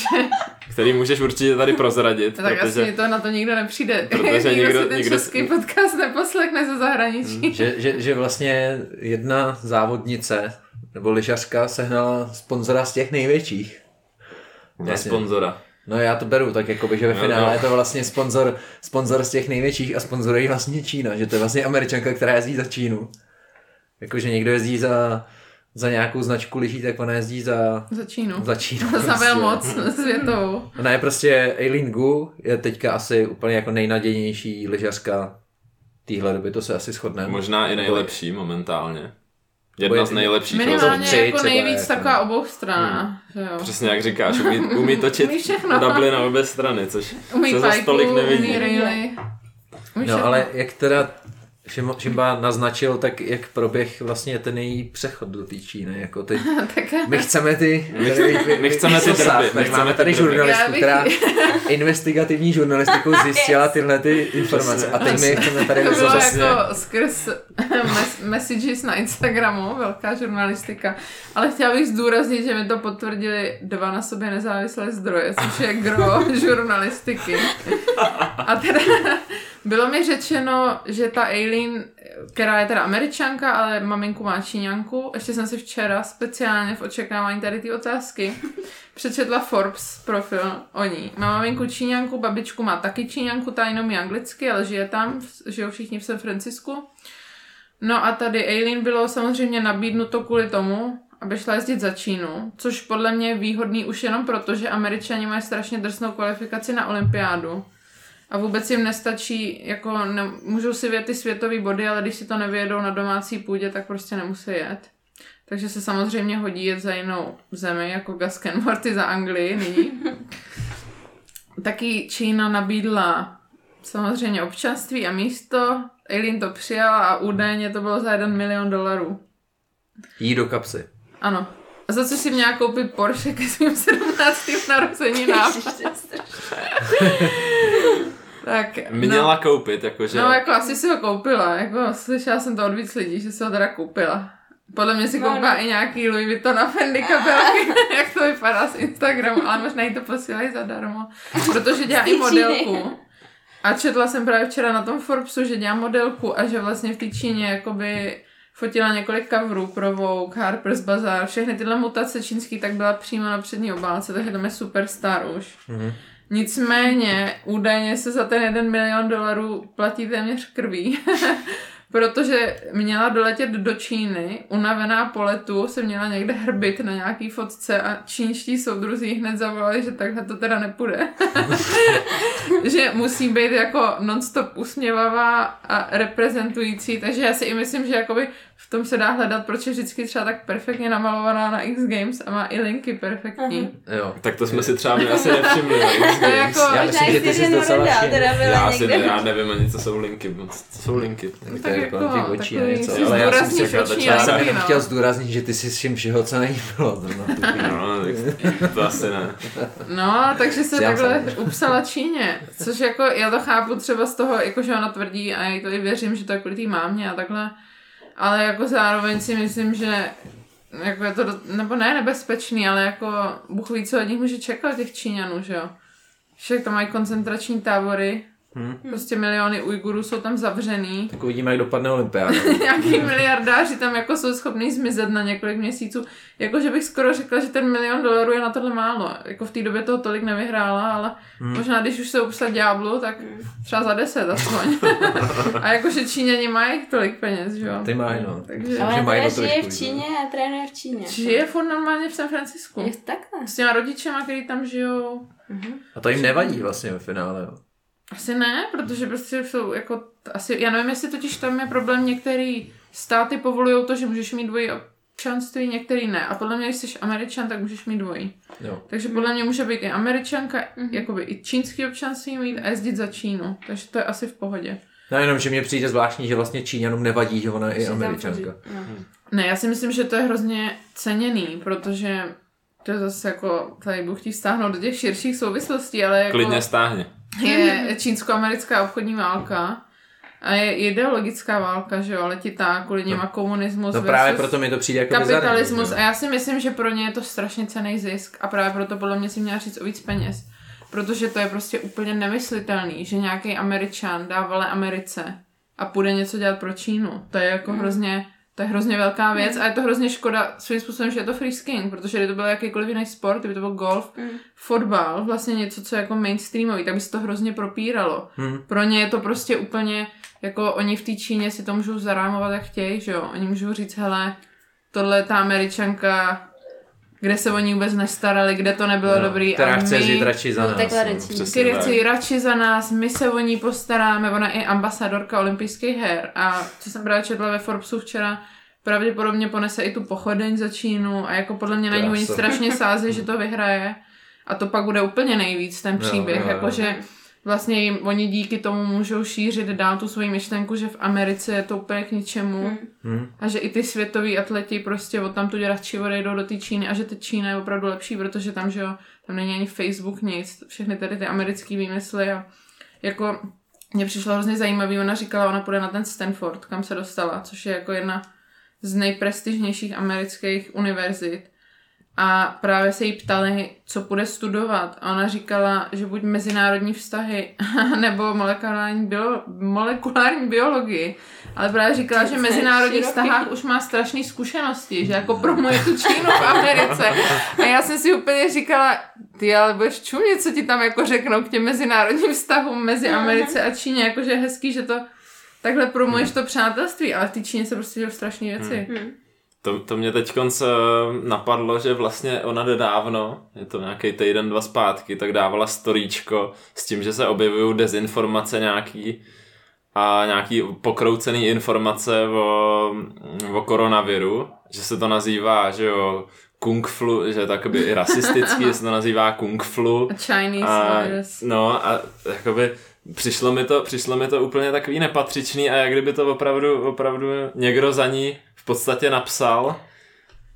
který můžeš určitě tady prozradit. tak protože, asi to na to nikdo nepřijde. Protože nikdo, nikdo si ten nikdo... český podcast neposlechne ze zahraničí. Hmm, že, že, že vlastně jedna závodnice nebo lyžařka sehnala sponzora z těch největších. Vlastně. Ne sponzora. No já to beru, tak jako by, že ve no, finále no. je to vlastně sponzor, sponzor z těch největších a sponzoruje vlastně Čína, že to je vlastně američanka, která jezdí za Čínu. Jakože někdo jezdí za, za nějakou značku lyží, tak ona jezdí za... Za Čínu. Za Čínu. Za prostě. moc světovou. Ona je prostě Eileen Gu, je teďka asi úplně jako nejnadějnější lyžařka téhle doby, to se asi shodneme. Možná i nejlepší momentálně. Jedna z nejlepších. Minimálně tři, jako nejvíc jako... taková obou strana. Hmm. Jo. Přesně jak říkáš, umí, umí točit double na obě strany, což umí se za stolik nevidí. Umí rally. No ale jak teda Šimba naznačil, tak jak proběh vlastně ten její přechod do té Číny. Jako ty, my chceme ty... My, my, my chceme ty drby. My máme tady žurnalistku, která investigativní žurnalistikou zjistila tyhle ty informace. A teď my chceme tady... To bylo jako skrz mes- messages na Instagramu, velká žurnalistika. Ale chtěla bych zdůraznit, že mi to potvrdili dva na sobě nezávislé zdroje, což je gro žurnalistiky. A teda bylo mi řečeno, že ta Aileen, která je teda američanka, ale maminku má číňanku, ještě jsem si včera speciálně v očekávání tady ty otázky přečetla Forbes profil o ní. Má maminku číňanku, babičku má taky číňanku, ta jenom je anglicky, ale žije tam, žijou všichni v San Francisku. No a tady Aileen bylo samozřejmě nabídnuto kvůli tomu, aby šla jezdit za Čínu, což podle mě je výhodný už jenom proto, že američani mají strašně drsnou kvalifikaci na olympiádu a vůbec jim nestačí, jako ne, můžou si vědět ty světové body, ale když si to nevědou na domácí půdě, tak prostě nemusí jet. Takže se samozřejmě hodí jet za jinou zemi, jako Gasken Morty za Anglii nyní. Taky Čína nabídla samozřejmě občanství a místo. Eileen to přijala a údajně to bylo za jeden milion dolarů. Jí do kapsy. Ano. A za co si měla koupit Porsche ke svým 17. narozeninám. tak, Měla no, koupit, jakože... No, jako asi si ho koupila, jako slyšela jsem to od víc lidí, že si ho teda koupila. Podle mě si no, koupila no. i nějaký Louis Vuitton a Fendi kabelky, jak to vypadá z Instagramu, ale možná jí to posílají zadarmo, protože dělá i modelku. A četla jsem právě včera na tom Forbesu, že dělá modelku a že vlastně v té Číně jakoby fotila několik coverů pro Vogue, Harper's Bazaar, všechny tyhle mutace čínský tak byla přímo na přední obálce, takže tam je superstar už. Mm-hmm. Nicméně údajně se za ten jeden milion dolarů platí téměř krví. protože měla doletět do Číny, unavená po letu se měla někde hrbit na nějaký fotce a čínští soudruzí hned zavolali, že takhle to teda nepůjde. že musí být jako nonstop usměvavá a reprezentující, takže já si i myslím, že jakoby v tom se dá hledat, proč je vždycky třeba tak perfektně namalovaná na X Games a má i linky perfektní. Uh-huh. Jo. Tak to jsme si třeba my asi nevšimli na X Games. jako, já myslím, že ty jsi docela já, si, já nevím ani, co jsou linky. Co jsou linky? Tak, tak jako, jako očí a něco. Ale já jsem, si já jsem no. chtěl zdůraznit, že ty jsi s tím všeho, co nejíbilo. No, to asi ne. No, takže se takhle upsala Číně. Což jako, já to chápu třeba z toho, jako že ona tvrdí a já to i věřím, že to je kvůli té mámě a takhle ale jako zároveň si myslím, že jako je to, nebo ne nebezpečný, ale jako Bůh ví, co od nich může čekat těch Číňanů, že jo. Však tam mají koncentrační tábory, Hmm. Prostě miliony Ujgurů jsou tam zavřený. Tak uvidíme, jak dopadne olympiáda. Nějaký miliardáři tam jako jsou schopní zmizet na několik měsíců. Jako, že bych skoro řekla, že ten milion dolarů je na tohle málo. Jako v té době toho tolik nevyhrála, ale hmm. možná když už se upsat ďáblu, tak třeba za deset aspoň. a jakože Číňani mají tolik peněz, že jo? Ty mají, no. Takže... Ale že mají žije v Číně a trénuje v Číně. Žije furt normálně v San Francisku. Je takhle. S těma rodičema, který tam žijou. Uh-huh. A to jim nevadí vlastně ve finále, jo. Asi ne, protože prostě jsou jako, asi, já nevím, jestli totiž tam je problém, některý státy povolují to, že můžeš mít dvojí občanství, některý ne. A podle mě, když jsi američan, tak můžeš mít dvojí. Jo. Takže podle mě může být i američanka, mm-hmm. jakoby i čínský občanství mít a jezdit za Čínu. Takže to je asi v pohodě. No jenom, že mě přijde zvláštní, že vlastně Číňanům nevadí, že ona je i američanka. No. Ne, já si myslím, že to je hrozně ceněný, protože to je zase jako, tady budu chtít stáhnout do těch širších souvislostí, ale jako... Klidně stáhně je čínsko-americká obchodní válka a je ideologická válka, že jo, letitá kvůli něma no. komunismus no právě proto mi to přijde jako kapitalismus bizarní, a já si myslím, že pro ně je to strašně cený zisk a právě proto podle mě si měla říct o víc peněz. Protože to je prostě úplně nemyslitelný, že nějaký američan dá vole Americe a půjde něco dělat pro Čínu. To je jako mm. hrozně to je hrozně velká věc mm. a je to hrozně škoda svým způsobem, že je to free skiing, protože kdyby to byl jakýkoliv jiný sport, kdyby to byl golf, mm. fotbal, vlastně něco, co je jako mainstreamový, tak by se to hrozně propíralo. Mm. Pro ně je to prostě úplně, jako oni v té Číně si to můžou zarámovat, jak chtějí, že jo. Oni můžou říct, hele, tohle je ta američanka, kde se o ní vůbec nestarali, kde to nebylo no, dobrý. Která a chce my, jít radši za no, nás. No, která chce jít radši za nás, my se o ní postaráme, ona je ambasadorka olympijských her. A co jsem právě četla ve Forbesu včera, pravděpodobně ponese i tu pochodeň za Čínu a jako podle mě na ní oni strašně sází, že to vyhraje. A to pak bude úplně nejvíc ten příběh, no, no, jakože vlastně jim, oni díky tomu můžou šířit dál tu svoji myšlenku, že v Americe je to úplně k ničemu. Hmm. a že i ty světoví atleti prostě od tam tu radši odejdou do té Číny a že ta Čína je opravdu lepší, protože tam, že jo, tam není ani Facebook nic, všechny tady ty americké výmysly a jako mně přišlo hrozně zajímavý, ona říkala, ona půjde na ten Stanford, kam se dostala, což je jako jedna z nejprestižnějších amerických univerzit a právě se jí ptali, co bude studovat. A ona říkala, že buď mezinárodní vztahy nebo molekulární, bio, molekulární biologii. Ale právě říkala, že v mezinárodních vztahách už má strašné zkušenosti, že jako promuje tu Čínu v Americe. A já jsem si úplně říkala, ty ale budeš čumět, co ti tam jako řeknou k těm mezinárodním vztahům mezi Americe a Číně, jakože je hezký, že to takhle promuješ hmm. to přátelství, ale v té Číně se prostě dějí strašné věci. Hmm. To, to mě teď napadlo, že vlastně ona nedávno, je to nějaký týden, dva zpátky, tak dávala storíčko s tím, že se objevují dezinformace nějaký a nějaký pokroucený informace o, o koronaviru, že se to nazývá, že jo, kung flu, že je to jakoby i rasistický, že se to nazývá kung flu. A Chinese a, virus. No a jakoby přišlo mi to, přišlo mi to úplně takový nepatřičný a jak kdyby to opravdu, opravdu někdo za ní v podstatě napsal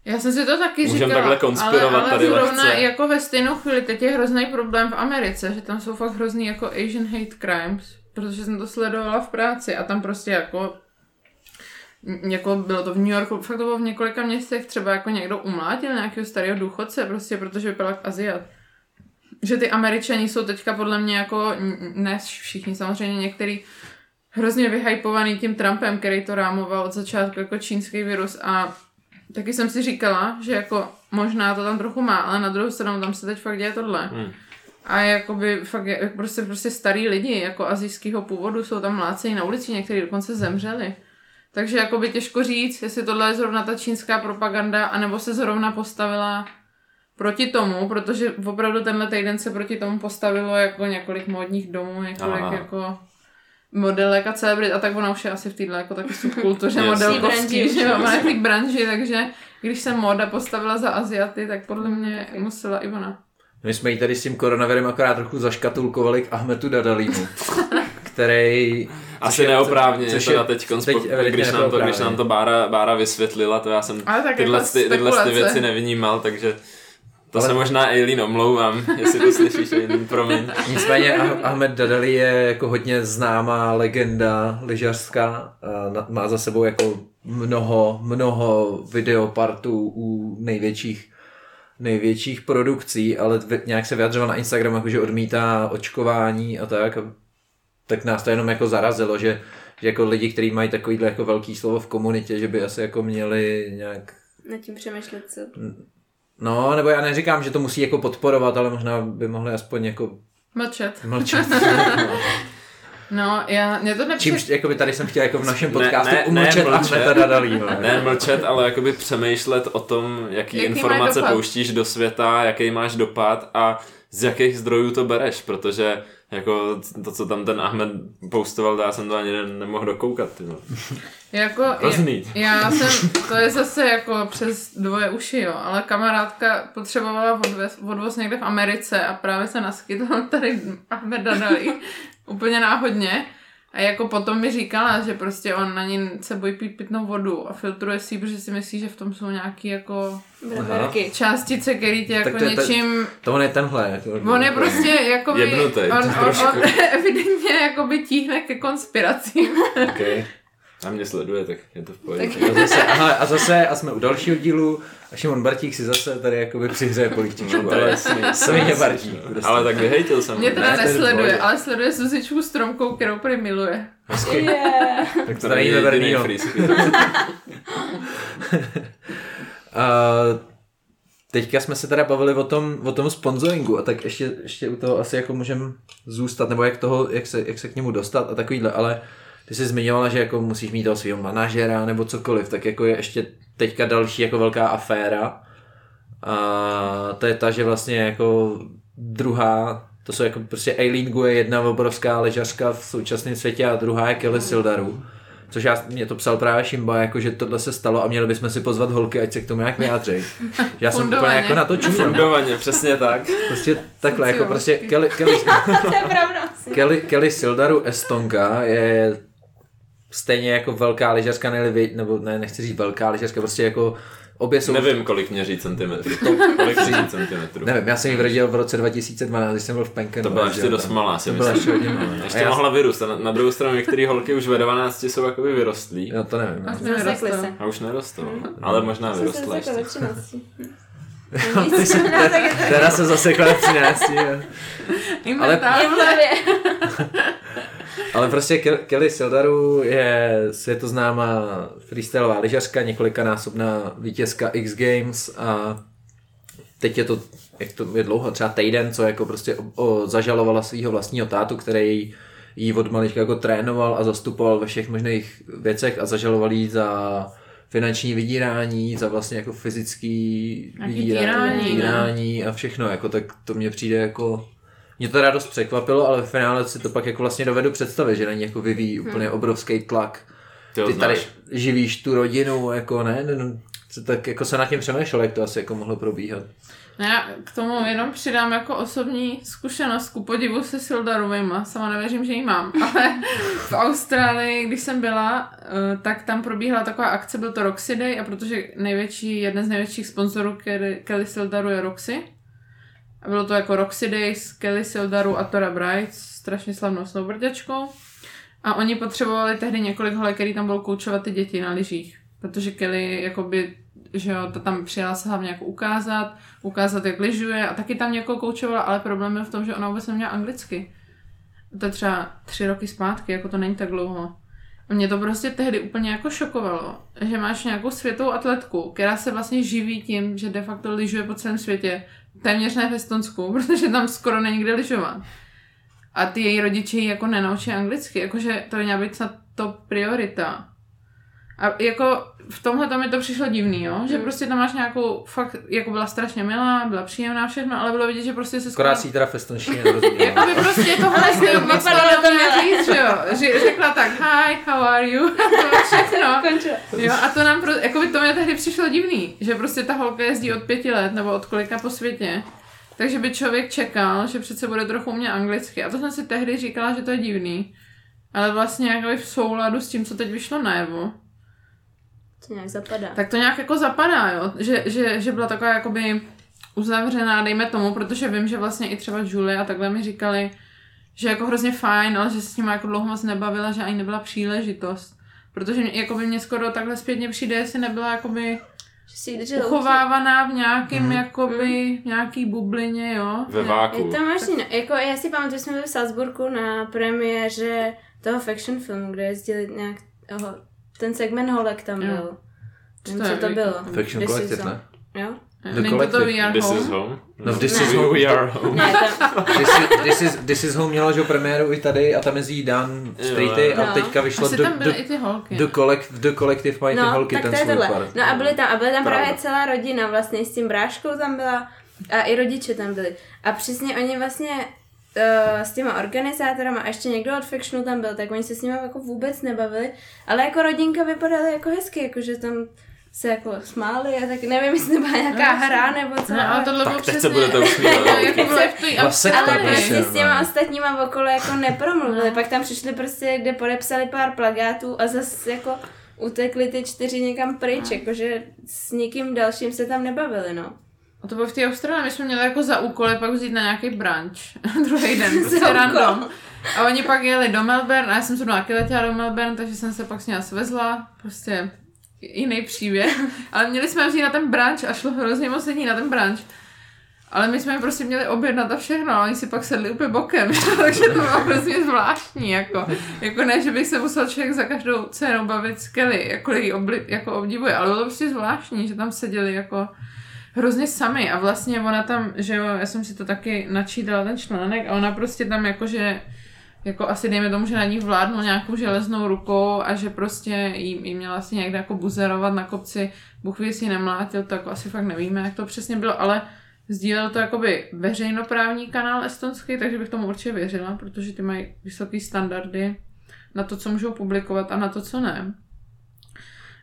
Já jsem si to taky Můžem říkala, takhle konspirovat ale, ale tady zrovna lehce. jako ve stejnou chvíli, teď je hrozný problém v Americe, že tam jsou fakt hrozný jako Asian hate crimes, protože jsem to sledovala v práci a tam prostě jako jako bylo to v New Yorku, fakt to bylo v několika městech, třeba jako někdo umlátil nějakého starého důchodce, prostě protože vypadal jak Aziat. Že ty Američani jsou teďka podle mě jako, ne všichni, samozřejmě některý hrozně vyhypovaný tím Trumpem, který to rámoval od začátku jako čínský virus a taky jsem si říkala, že jako možná to tam trochu má, ale na druhou stranu tam se teď fakt děje tohle. Hmm. A jakoby fakt je, prostě, prostě starý lidi jako azijského původu jsou tam mlácení na ulici, někteří dokonce zemřeli. Takže jakoby těžko říct, jestli tohle je zrovna ta čínská propaganda, anebo se zrovna postavila proti tomu, protože opravdu tenhle týden se proti tomu postavilo jako několik módních domů, několik Aha. jako modelek a celebrit a tak ona už je asi v téhle jako taky subkultuře modelkovský, že je. v branži, takže když se móda postavila za Aziaty, tak podle mě musela i ona. My jsme ji tady s tím koronavirem akorát trochu zaškatulkovali k Ahmetu Dadalímu, který... Asi neoprávně, což je teď, teď když, nám to, když nám to Bára, Bára vysvětlila, to já jsem tyhle, jako ty, tyhle ty věci nevnímal, takže to Ale- se možná Eileen omlouvám, jestli to slyšíš, Eileen, promiň. Nicméně Ah- Ahmed Dadali je jako hodně známá legenda lyžařská. Má za sebou jako mnoho, mnoho videopartů u největších největších produkcí, ale nějak se vyjadřoval na Instagram, jako že odmítá očkování a tak. Tak nás to jenom jako zarazilo, že, že jako lidi, kteří mají takovýhle jako velký slovo v komunitě, že by asi jako měli nějak Nad tím přemýšlet, co. No, nebo já neříkám, že to musí jako podporovat, ale možná by mohli aspoň jako Mlčet. mlčet. No, já, mě to nepřijde. Čímž jakoby tady jsem chtěl jako v našem Ne, podcastu ne, ne umlčet mlčet. Ahmeta Dadalího. Ne mlčet, ale jakoby přemýšlet o tom, jaký, Jaký informace pouštíš do světa, jaký máš dopad a z jakých zdrojů to bereš, protože jako to, co tam ten Ahmed postoval, to já jsem to ani ne, nemohl dokoukat. Ty no. Jako, Hrozný. já, já jsem, to je zase jako přes dvoje uši, jo, ale kamarádka potřebovala odvoz, odvoz někde v Americe a právě se naskytl tady Ahmed Dadali, úplně náhodně. A jako potom mi říkala, že prostě on na ní se bojí pít pitnou vodu a filtruje si, protože si myslí, že v tom jsou nějaký jako částice, který tě jako Tak to je něčím... To on je tenhle. Jako, On je prostě jakoby... Jebnutej, on, on, trošku. on, evidentně jakoby tíhne ke konspiracím. Okay. A mě sleduje, tak je to v pohodě. A zase, aha, a zase, a jsme u dalšího dílu a Šimon Bartík si zase tady jakoby přihřeje polívčičku. No, to je ale svině Bartík. Prostě. Ale tak vyhejtil jsem. Mě teda Ne, to nesleduje, pohodě. ale sleduje Suzičku stromkou, kterou prý miluje. Yeah. tak to To není Vernýho. A teďka jsme se teda bavili o tom, o tom sponsoringu a tak ještě, ještě u toho asi jako můžeme zůstat, nebo jak, toho, jak, se, jak se k němu dostat a takovýhle, ale ty jsi zmiňovala, že jako musíš mít toho svého manažera nebo cokoliv, tak jako je ještě teďka další jako velká aféra a to je ta, že vlastně jako druhá, to jsou jako prostě Aileen Gu je jedna obrovská ležařka v současném světě a druhá je Kelly Sildaru. Což já, mě to psal právě Šimba, jako že tohle se stalo a měli bychom si pozvat holky, ať se k tomu nějak vyjádří. Já jsem úplně jako na to čuměl. Fundovaně, přesně tak. Prostě takhle, jako prostě Kelly, Kelly. Kelly, Kelly Sildaru Estonka je stejně jako velká lyžařka, ne, nebo ne, nechci říct velká lyžařka, prostě jako obě jsou... Nevím, kolik měří centimetrů. kolik měří centimetrů. Nevím, já jsem ji vrodil v roce 2012, když jsem byl v Penken. To byla ještě dost malá, si myslím. ještě hodně malá. A Ještě já- mohla vyrůst. A na, na druhou stranu některé holky už ve 12 jsou jakoby vyrostlí. Jo, to nevím. A No. jsme Zasekli nerostou. se. A už nerostou. Ale možná vyrostla ještě. ve 13. Teda se zasekla v 13. jo. Inventár. Je v hlavě. Ale prostě Ke- Kelly Sildaru je světoznámá freestyleová lyžařka, několikanásobná vítězka X Games a teď je to, jak to je dlouho, třeba týden, co jako prostě o, o, zažalovala svého vlastního tátu, který jí od malička jako trénoval a zastupoval ve všech možných věcech a zažaloval jí za finanční vydírání, za vlastně jako fyzický vydírání, týrání a všechno, jako tak to mě přijde jako mě to teda dost překvapilo, ale v finále si to pak jako vlastně dovedu představit, že na ní jako vyvíjí úplně obrovský tlak. Ty Ty tady živíš tu rodinu, jako ne, ne, no, tak jako se nad tím přemýšlel, jak to asi jako mohlo probíhat. No já k tomu jenom přidám jako osobní zkušenost ku podivu se Sildarovejma. Sama nevěřím, že ji mám, ale v Austrálii, když jsem byla, eh, tak tam probíhala taková akce, byl to Roxy Day a protože největší, jeden z největších sponzorů Kelly, Kelly Sildaru je Roxy. A bylo to jako Roxy Days, Kelly Sildaru a Tora Bright, strašně slavnou snowboardačkou. A oni potřebovali tehdy několik holek, který tam budou koučovat ty děti na lyžích. Protože Kelly jakoby že jo, to tam přijela se hlavně jako ukázat, ukázat, jak lyžuje a taky tam někoho koučovala, ale problém je v tom, že ona vůbec neměla anglicky. To je třeba tři roky zpátky, jako to není tak dlouho. A mě to prostě tehdy úplně jako šokovalo, že máš nějakou světovou atletku, která se vlastně živí tím, že de facto lyžuje po celém světě, téměř ne v Estonsku, protože tam skoro není kde lyžovat. A ty její rodiče ji jako nenaučí anglicky, jakože to měla být snad to priorita. A jako v tomhle tam mi to přišlo divný, jo? že mm. prostě tam máš nějakou, fakt, jako byla strašně milá, byla příjemná všechno, ale bylo vidět, že prostě se skoro... si teda festonštině Jako by prostě to vlastně moc to říct, že jo, že řekla tak, hi, how are you, to všechno. jo, a to nám, pro, jako by to mě tehdy přišlo divný, že prostě ta holka jezdí od pěti let, nebo od kolika po světě, takže by člověk čekal, že přece bude trochu umět anglicky. A to jsem si tehdy říkala, že to je divný. Ale vlastně jako v souladu s tím, co teď vyšlo najevo, to nějak zapadá. Tak to nějak jako zapadá, jo. Že, že, že byla taková jakoby uzavřená, dejme tomu, protože vím, že vlastně i třeba Julie a takhle mi říkali, že jako hrozně fajn, ale že se s ním jako dlouho moc nebavila, že ani nebyla příležitost. Protože mě, jako by mě skoro takhle zpětně přijde, jestli nebyla jakoby uchovávaná v nějakém, mm. jakoby, mm. nějaký bublině, jo. Ve váku. Je to možný, no, jako já si pamatuju, že jsme byli v Salzburgu na premiéře toho fiction filmu, kde jezdili nějak toho ten segment holek tam jo. byl. Nevím, co to bylo. Fiction Collective, ne? Jo? The Není to This Home? is home? No, This is Home. We Are Home. Ne, to... this, is, this, is, this is Home měla, že premiéru i tady a tam jezdí Dan Streety a no. teďka vyšlo Asi do, tam byly do, i ty holky. do, collect, do Collective mají ty no, holky, tak ten to je svůj tohle. pár. No a byly tam, a byly tam Pravda. právě celá rodina vlastně, s tím bráškou tam byla a i rodiče tam byli. A přesně oni vlastně uh, s těma organizátorama a ještě někdo od Fictionu tam byl, tak oni se s nimi jako vůbec nebavili, ale jako rodinka vypadaly jako hezky, jakože tam se jako smáli a tak nevím, jestli byla nějaká No, hra nebo co. No, ale tohle Tak bylo teď se přesně... budete usmívat. jako bylo v té Vlastně ale prostě s těma no. ostatníma okolo jako nepromluvili. No. Pak tam přišli prostě, kde podepsali pár plagátů a zase jako utekli ty čtyři někam pryč, No. jakože s nikým dalším se tam nebavili, no. A to bylo v té Austrálii, my jsme měli jako za úkoly pak vzít na nějaký brunch druhý den, prostě úkol. random. A oni pak jeli do Melbourne a já jsem se taky letěla do Melbourne, takže jsem se pak s ní svezla, prostě jiný příběh. Ale měli jsme vzít na ten brunch a šlo hrozně moc lidí na ten brunch. Ale my jsme prostě měli objednat a všechno, a oni si pak sedli úplně bokem, takže to bylo hrozně zvláštní, jako, jako ne, že bych se musel člověk za každou cenu bavit s Kelly, jako obli, jako obdivuje, ale bylo to prostě zvláštní, že tam seděli jako hrozně sami a vlastně ona tam, že jo, já jsem si to taky načítala ten článek a ona prostě tam jakože jako asi dejme tomu, že na ní vládnul nějakou železnou rukou a že prostě jí, jí měla asi někde jako buzerovat na kopci, Bůh ví, jestli nemlátil, to jako asi fakt nevíme, jak to přesně bylo, ale sdílel to jakoby veřejnoprávní kanál estonský, takže bych tomu určitě věřila, protože ty mají vysoké standardy na to, co můžou publikovat a na to, co ne.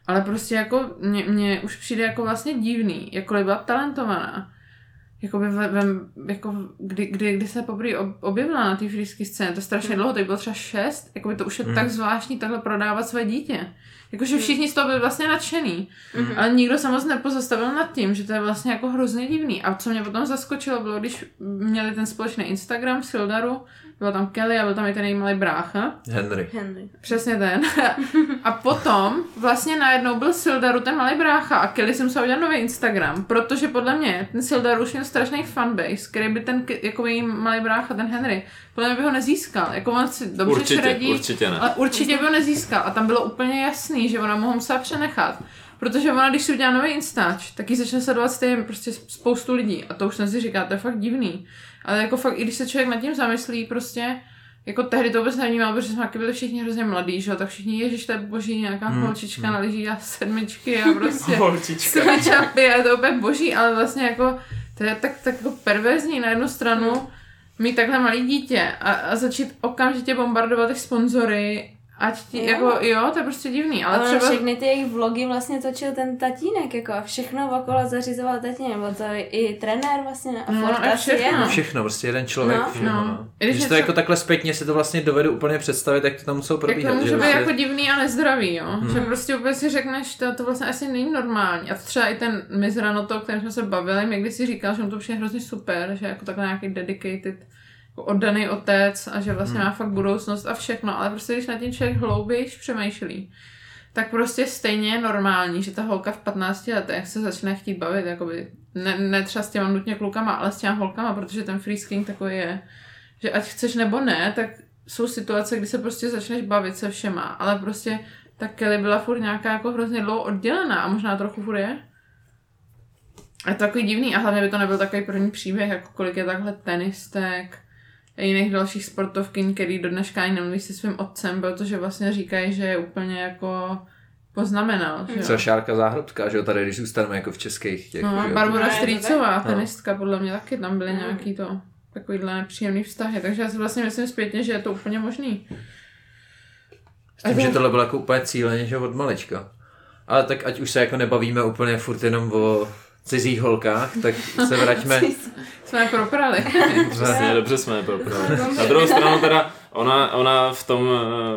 Ale prostě jako mě, mě už přijde jako vlastně divný, jakkoliv byla talentovaná. Jakoby ve, ve, jako kdy, kdy, kdy se poprvé ob- objevila na té frýské scéně, to je strašně dlouho, to jí bylo třeba šest, jakoby to už je Hmm. tak zvláštní takhle prodávat své dítě. Jakože všichni z toho byli vlastně nadšený, Mhm. ale nikdo se moc nepozastavil nad tím, že to je vlastně jako hrozně divný. A co mě potom zaskočilo, bylo, když měli ten společný Instagram Sildaru, byla tam Kelly a byl tam i ten její malý brácha. Henry. Henry. Přesně ten. A potom vlastně najednou byl Sildaru ten malý brácha a Kelly si musela udělat nový Instagram, protože podle mě ten Sildaru už měl strašný fanbase, který by ten jako její malý brácha, ten Henry, podle mě by ho nezískal. Jako on si dobře Určitě, čredí, určitě ne. ale určitě by ho nezískal. A tam bylo úplně jasný, že ona mu ho musela přenechat. Protože ona, když si udělá nový Instač, tak ji začne sledovat stejně prostě spoustu lidí. A to už jsem si říká, to je fakt divný. Ale jako fakt, i když se člověk nad tím zamyslí, prostě jako tehdy to vůbec nevnímal, protože jsme taky byli všichni hrozně mladí, že jo, tak všichni, ježiš, to je boží, nějaká hmm. holčička na lyžích a sedmičky a prostě Holčička. a je to úplně boží, ale vlastně jako to je tak, tak jako perverzní na jednu stranu mít takhle malý dítě a, a začít okamžitě bombardovat ty sponzory Ať ti, jo. jako, jo, to je prostě divný, ale, ale třeba... všechny ty jejich vlogy vlastně točil ten tatínek, jako a všechno okolo zařizoval tatínek, byl to i trenér vlastně a No, a všechno. je, no. Všechno, prostě jeden člověk. No, no. no. Když Když je to tře- jako takhle zpětně si to vlastně dovedu úplně představit, jak to tam muselo Jak probíhat. to může že být vlastně- jako divný a nezdravý, jo? Hmm. Že prostě úplně si řekneš, to, to vlastně asi není normální. A třeba i ten Mizranoto, o kterém jsme se bavili, mi když si říkal, že mu to přijde hrozně super, že jako takhle nějaký dedicated, jako oddaný otec a že vlastně Hmm. má fakt budoucnost a všechno, ale prostě když na tím člověk hloubějš přemýšlí, tak prostě stejně je normální, že ta holka v 15 letech se začne chtít bavit, jakoby, ne, ne třeba s těma nutně klukama, ale s těma holkama, protože ten freesking takový je, že ať chceš nebo ne, tak jsou situace, kdy se prostě začneš bavit se všema, ale prostě ta Kelly byla furt nějaká jako hrozně dlouho oddělená a možná trochu furt je. A je to takový divný a hlavně by to nebyl takový první příběh, jako kolik je takhle tenistek jiných dalších sportovkyň, který do dneška ani nemluví se svým otcem, protože vlastně říkají, že je úplně jako poznamenal. Že jo? Třeba Šárka Záhrobská, že jo, tady když zůstaneme jako v českých těch, No, Barbara No, Strýcová, tenistka, podle mě taky tam byly nějaký to takovýhle nepříjemný vztahy, takže já si vlastně myslím zpětně, že je to úplně možný. S tím, že tohle bylo jako úplně cíleně, že od malička. Ale tak ať už se jako nebavíme úplně furt jenom o cizích holkách, tak se vraťme. Jsme proprali. Přesně, dobře jsme je probrali. Na druhou stranu teda, ona, ona v, tom,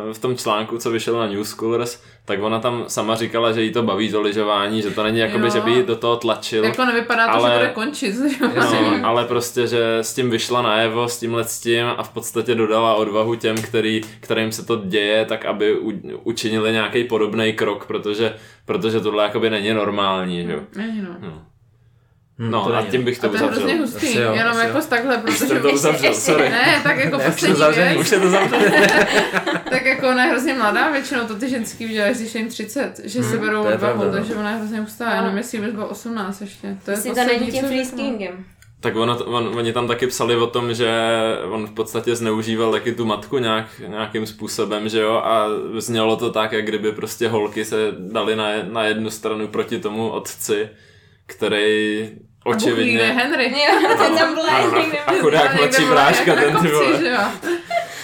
eh, v tom článku, co vyšel na New Schoolers, tak ona tam sama říkala, že jí to baví to lyžování, že to není jakoby, Jo. že by jí do toho tlačil. jako nevypadá to, Ale- že bude končit. Že? No, ale prostě, že s tím vyšla najevo, s tímhle s tím a v podstatě dodala odvahu těm, který, kterým se to děje, tak aby u, učinili nějaký podobný krok, protože, protože tohle jakoby není normální, že jo. Není no. No, no to a tím bych to A to je hrozně uzavřel. hustý, Asi jo, jenom jako jo. z takhle, protože... To uzavřel, sorry. Ne, tak jako Ne, už je to poslední zavřený, věc, Už je to zavřené. tak jako ona je hrozně mladá, většinou to ty ženský udělají, když je jim 30, že se berou odvahu, pravda, no. takže ona je hrozně hustá, No. jenom jestli vůbec byla 18 ještě. To je Jestli to poslední, není tím freeskingem. Tak ono, to- on, oni tam taky psali o tom, že on v podstatě zneužíval taky tu matku nějak, nějakým způsobem, že jo, a znělo to tak, jak kdyby prostě holky se dali na, na jednu stranu proti tomu otci, který A očividně... Henry. Jo, ten tam byl A, a chudák mladší bráška, ten ty vole.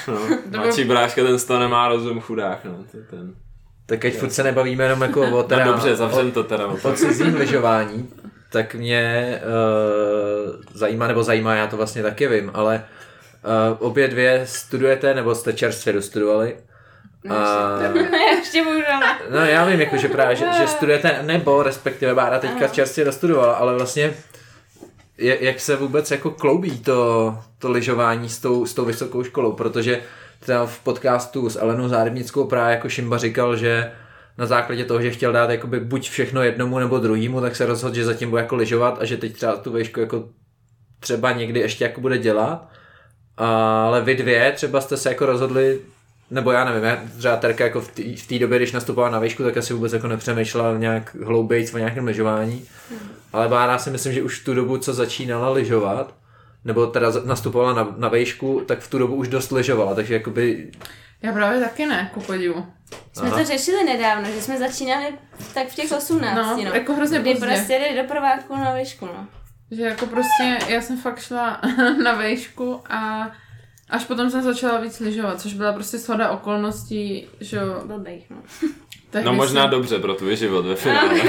No, mladší bráška, ten z toho nemá rozum, chudák, no, to je ten. Tak ať furt se nebavíme jenom jako o teda, No dobře, zavřem to teda. o cizím lyžování, tak mě uh, zajímá, nebo zajímá, já to vlastně taky vím, ale uh, obě dvě studujete, nebo jste čerstvě dostudovali. A, Ještě můžeme. no já vím, jako, že právě, že, že studujete, nebo respektive Bára teďka čerstvě dostudovala, ale vlastně jak se vůbec jako kloubí to, to lyžování s tou, s tou vysokou školou, protože třeba v podcastu s Alenou Zárybnickou právě jako Šimba říkal, že na základě toho, že chtěl dát jakoby buď všechno jednomu nebo druhému, tak se rozhodl, že zatím bude jako lyžovat a že teď třeba tu výšku jako třeba někdy ještě jako bude dělat. Ale vy dvě třeba jste se jako rozhodli nebo já nevím, já třeba Terka jako v té době, když nastupovala na výšku, tak asi vůbec jako nepřemýšlela nějak hloubějc o nějakém lyžování. Ale Bára si myslím, že už v tu dobu, co začínala lyžovat, nebo teda nastupovala na, na výšku, tak v tu dobu už dost lyžovala, takže jakoby Já právě taky ne, ku podivu. Jsme Aha. to řešili nedávno, že jsme začínali tak v těch 18, No, no. jako hrozně Kdy pozdě. prostě jeli do prváku na výšku, no. Že jako prostě, já jsem fakt šla na vejšku a až potom jsem začala víc lyžovat, což byla prostě shoda okolností, že jo. Blbejch, no. Tehdy No možná jsem- dobře pro tvůj život ve finále.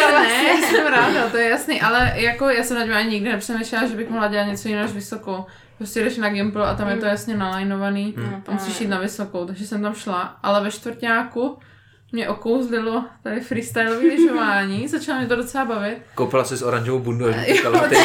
Jo, ne, jsem ráda, to je jasný, ale jako já jsem na tím ani nikdy nepřemýšlela, že bych mohla dělat něco jiného než vysokou. Prostě jdeš na Gimple a tam je to jasně nalajnovaný, No, tam musíš jít na vysokou, takže jsem tam šla, ale ve čtvrtáku mě okouzlilo tady freestyleové lyžování, začalo mě to docela bavit. koupila si s oranžovou bundu, až Jo, to ty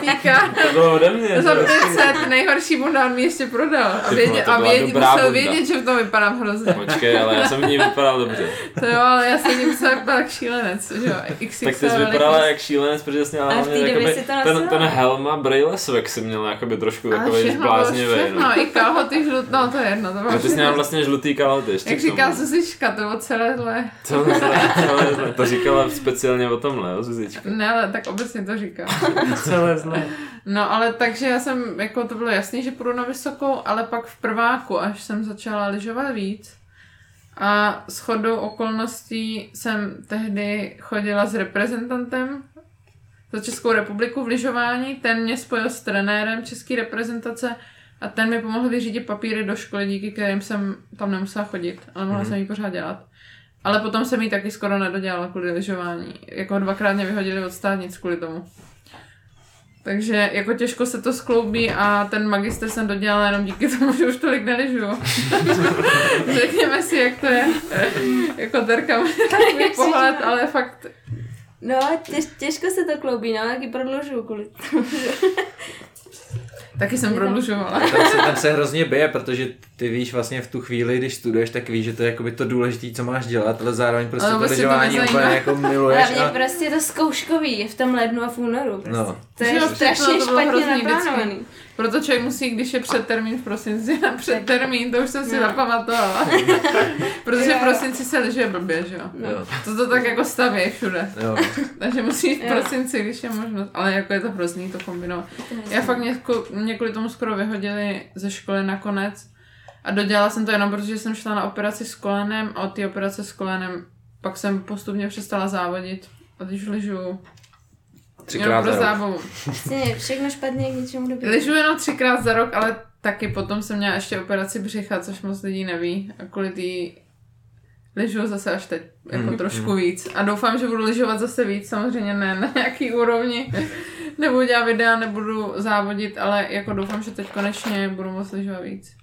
mě týká. To bylo ode mě. Za to- 500 nejhorší bunda on mi ještě prodal. A, vědět, a dobrá musel bunda. vědět, že v tom vypadám hrozně. Počkej, ale já jsem v ní vypadal dobře. To jo, ale já jsem tím musela vypadat jak šílenec, že jo. XXL Tak ty jsi vypadala jak šílenec, protože jsi měla Ale v hlavně té době jakoby, si to ten, ten helma Braille swag si měla jakoby trošku takový bláznivý. všechno, No. i kalhoty žlut, no to je jedno, to bylo ty jsi měla vlastně žlutý kalhoty ještě Jak říká Zuzička, to bylo celé zlé. Celé zlé, celé zlé. To říkala speciálně o tomhle, jo, Zuzička. Ne, ale tak obecně to říká. Celé zlé. No ale takže já jsem, jako to bylo jasný, že půjdu na vysokou, ale pak v prváku, až jsem začala lyžovat víc. A s chodou okolností jsem tehdy chodila s reprezentantem za Českou republiku v lyžování. Ten mě spojil s trenérem české reprezentace A ten mi pomohl vyřídit papíry do školy, díky kterým jsem tam nemusela chodit, ale mohla mm-hmm. jsem ji pořád dělat. Ale potom jsem ji taky skoro nedodělala kvůli lyžování. Jako dvakrát mě vyhodili od státnic kvůli tomu. Takže jako těžko se to skloubí a ten magister jsem dodělala jenom díky tomu, že už tolik neližu. Řekněme si, jak to je. jako Terka takový pohled, ale fakt... No, těž, těžko se to kloubí, no, taky prodlužuju kvůli tomu. Taky jsem prodlužovala. Tam se, tam se hrozně bije, protože ty víš vlastně v tu chvíli, když studuješ, tak víš, že to je jakoby to důležité, co máš dělat, ale zároveň prostě ale to vlastně lyžování úplně jako miluješ. Hlavně a... prostě to zkouškový je v tom lednu a v únoru. Prostě. No. To je strašně špatně naplánovaný. Proto člověk musí, když je před termín v prosinci, na před termín, to už jsem si no. zapamatovala. Protože v prosinci se liže blbě, že jo? No. To to tak jako staví všude. Jo. Takže musí v prosinci, když je možnost. Ale jako je to hrozný to kombinovat. Já fakt mě, mě kvůli tomu skoro vyhodili ze školy nakonec. A dodělala jsem to jenom, protože jsem šla na operaci s kolenem a od té operace s kolenem pak jsem postupně přestala závodit. A když ližu Třikrát pro zábavu. Vlastně všechno špatně k ničemu dobrý. Ližu jenom třikrát za rok, ale taky potom jsem měla ještě operaci břicha, což moc lidí neví. A kvůli tý ližu zase až teď jako mm, trošku mm. víc. A doufám, že budu lyžovat zase víc, samozřejmě ne na nějaký úrovni. nebudu dělat videa, nebudu závodit, ale jako doufám, že teď konečně budu moc lyžovat víc.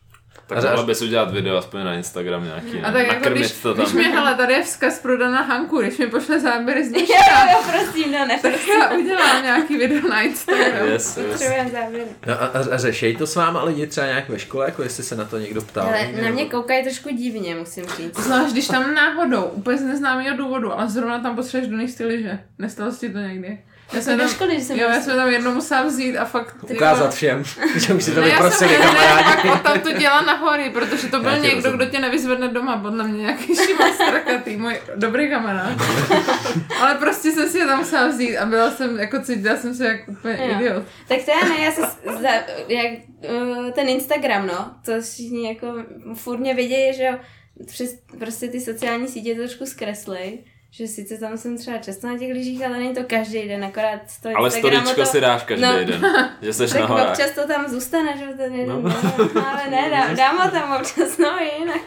Tak mohla bys udělat video aspoň na Instagram nějaký, A tak jako když, to tam. když mi, hele, tady je vzkaz pro Dana Hanku, když mi pošle záběry z dneška. Jo, jo, prosím, no ne. Tak já udělám nějaký video na Instagram. Yes, yes. No a, a, a řešej to s váma lidi třeba nějak ve škole, jako jestli se na to někdo ptal. Ale na mě koukají trošku divně, musím říct. Zvlášť, když tam náhodou, úplně z neznámého důvodu, ale zrovna tam potřebuješ do nich liže. Nestalo si to někdy? Já jsem tam, školy, jsem jo, já jsem tam jednou musela vzít a fakt... Ukázat všem, že už si to vyprosili kamarádi. Ne, tam to dělá na hory, protože to byl někdo, kdo tě nevyzvedne doma, podle mě nějaký Šimon Strakatý, můj dobrý kamarád. Ale prostě jsem si je tam musela vzít a byla jsem, jako cítila jsem se jako úplně jo. idiot. Tak to já ne, já se, za, jak, uh, ten Instagram, no, to všichni jako furt mě vidějí, že jo, přes prostě ty sociální sítě trošku zkreslej že sice tam jsem třeba často na těch lyžích, ale není to každý den, akorát to Ale storičko to... si dáš každý no. den, že seš tak na horách. občas to tam zůstane, že ten jeden no. den, ale ne, dám, dám ho tam občas, no jinak.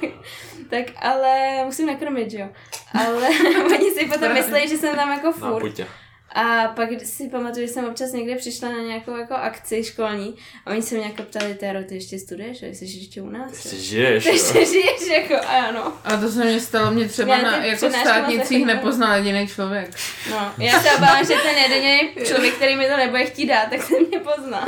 Tak ale musím nakrmit, jo. Ale oni si potom myslí, že jsem tam jako furt. No, a pak si pamatuju, že jsem občas někde přišla na nějakou jako akci školní a oni se mě jako ptali, Téro, ty ještě studuješ, a jsi ještě u nás? Ty žiješ, Ty ještě žiješ, jako ano. A to se mě stalo, mě třeba já na jako státnicích nepoznal jediný člověk. No, já se obávám, že ten jediný člověk, který mi to nebude chtít dát, tak se mě pozná.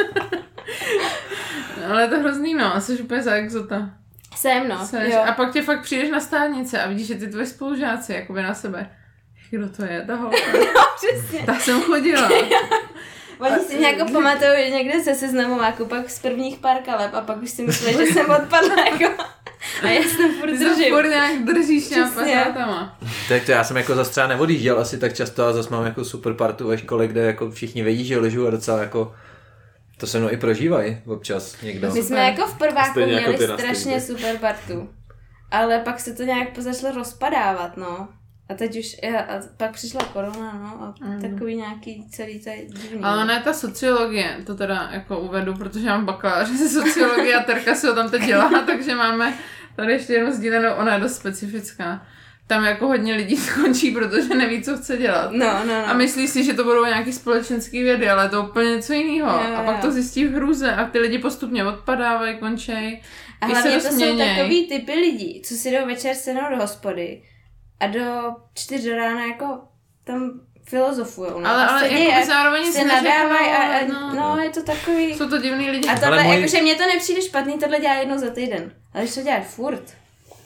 no, ale to hrozný, no, a jsi úplně za exota. Jsem, no. Seš, jo. A pak tě fakt přijdeš na státnice a vidíš, že ty tvoje spolužáci jakoby na sebe kdo to je, ta holka. no, přesně. Tak jsem chodila. Oni si nějak pamatují někde se seznamováku, pak z prvních pár kaleb a pak už si mysleli, že jsem odpadla jako... A já jsem furt držím. Ty furt nějak držíš těma pasátama. Tak to já jsem jako zase třeba neodjížděl asi tak často a zase mám jako super partu ve škole, kde jako všichni vědí, že ležu a docela jako to se mnou i prožívají občas někdo. My jsme jako v prváku Stejně jako měli jako strašně super partu. Ale pak se to nějak začalo rozpadávat, no. A teď už, já, a pak přišla korona, no, a mm. takový nějaký celý tady divný. Ale ne ta sociologie, to teda jako uvedu, protože mám bakaláře ze sociologie a Terka si ho tam teď dělá, takže máme tady ještě jednu sdílenou, ona je dost specifická. Tam jako hodně lidí skončí, protože neví, co chce dělat. No, no, no. A myslí si, že to budou nějaký společenský vědy, ale to je úplně něco jiného. A pak to zjistí v hruze a ty lidi postupně odpadávají, končej. A hlavně to jsou takový typy lidí, co si jdou večer sednout do hospody a do čtyř rána jako tam filozofují. No. Ale, ale jako zároveň se nadávají a, a no, no, je to takový... Jsou to divný lidi. A tohle, můj... jakože mně to nepřijde špatný, tohle dělá jednou za týden. Ale když to dělá furt,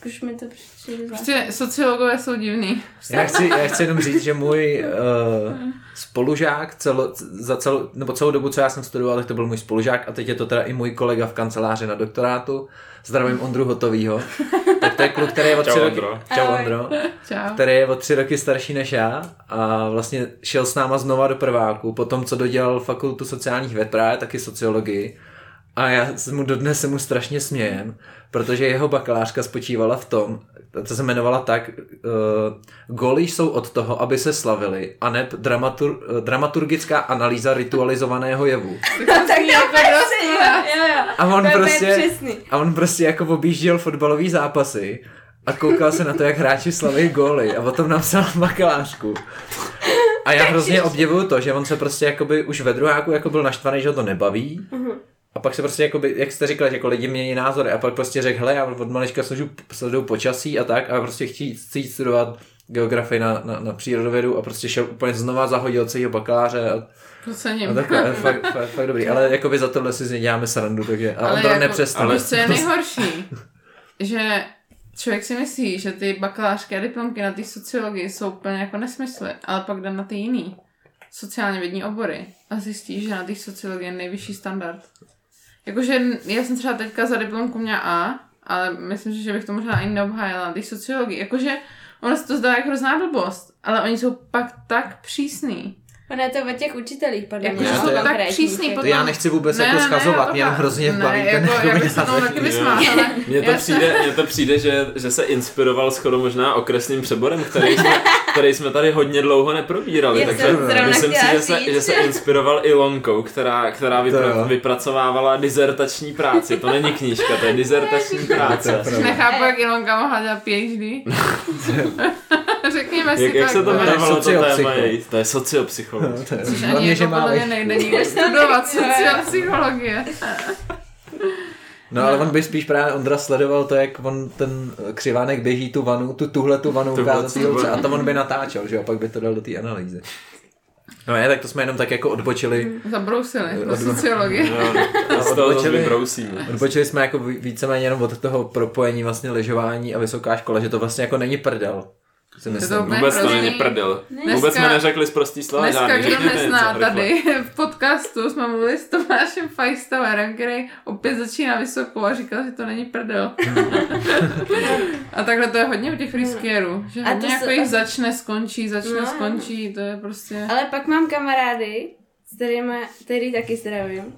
už mi to přijde Prostě sociologové jsou divný. Já chci, já chci jenom říct, že můj uh, spolužák celo, za celou, nebo celou dobu, co já jsem studoval, tak to byl můj spolužák a teď je to teda i můj kolega v kanceláři na doktorátu. Zdravím Ondru Hotovýho. Tak to je kluk, který je o tři Čau, roky, Ondro. čau, Ondro, Čau. který je o tři roky starší než já a vlastně šel s náma znova do prváku, potom co dodělal fakultu sociálních věd, právě taky sociologii. A já se mu dodnes se mu strašně smějem, protože jeho bakalářka spočívala v tom, to se jmenovala tak, uh, goly jsou od toho, aby se slavili, a ne dramatur, uh, dramaturgická analýza ritualizovaného jevu. tak to A on prostě, a on prostě jako objížděl fotbalový zápasy a koukal se na to, jak hráči slaví góly a potom napsal bakalářku. A já hrozně obdivuju to, že on se prostě jakoby už ve druháku jako byl naštvaný, že ho to nebaví. Uh-huh. A pak se prostě, jakoby, jak jste říkali, že jako lidi mění názory a pak prostě řekl, hele, já od malička sleduju počasí a tak a prostě chci, chci studovat geografii na, na, na přírodovědu a prostě šel úplně znova zahodil celého bakaláře a, Procením. a takhle, fakt, fakt, fakt, dobrý, ale jakoby za tohle si z něj děláme srandu, takže a on to jako, nepřestal. Ale co je nejhorší, že člověk si myslí, že ty bakalářské a diplomky na té sociologii jsou úplně jako nesmysly, ale pak jde na ty jiný sociálně vědní obory a zjistí, že na té sociologii je nejvyšší standard. Jakože já jsem třeba teďka za diplomku měla A, ale myslím, že bych to možná ani neobhájila té sociologii. Jakože ono se to zdá jako hrozná blbost, ale oni jsou pak tak přísný. Ono je to o těch učitelích, podle mě. Jako, to tak přísný potom... To já nechci vůbec ne, jako schazovat, mě hrozně ne, baví jako, ten jako, jako no, ale... Mně to, přijde, mně to přijde, že, že se inspiroval skoro možná okresným přeborem, který jsme, který jsme tady hodně dlouho neprobírali, takže myslím si, že se, že se inspiroval i Lonkou, která, která vypra, vypracovávala dizertační práci. To není knížka, to je dizertační práce. Nechápu, jak Ilonka mohla dělat PhD. Řekněme si jak, jak se to jmenovalo to téma? To je sociopsychologie. No, to je, Což ani jako podle mě nejde nikde studovat sociopsychologie. No ale on by spíš právě Ondra sledoval to, jak on ten křivánek běží tu vanu, tu tuhle tu vanu ukázat a to on by natáčel, že jo, pak by to dal do té analýzy. No je, tak to jsme jenom tak jako odbočili. Zabrousili do sociologie. No, odbočili, odbočili jsme jako víceméně jenom od toho propojení vlastně lyžování a vysoká škola, že to vlastně jako není prdel. Si myslím. To Vůbec to není prdel. Dneska, Vůbec jsme neřekli z prostý slova dneska, žádný. kdo nezná tady v podcastu jsme mluvili s Tomášem Feistaverem, který opět začíná vysokou a říkal, že to není prdel. a takhle to je hodně u těch friskierů, že a hodně jako se... jich začne, skončí, začne, no. skončí, to je prostě... Ale pak mám kamarády, s kterými, který taky zdravím.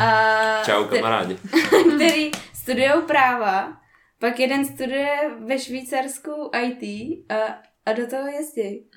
A Čau kamarádi. který studují práva pak jeden studuje ve Švýcarsku IT a, a do toho jezdí.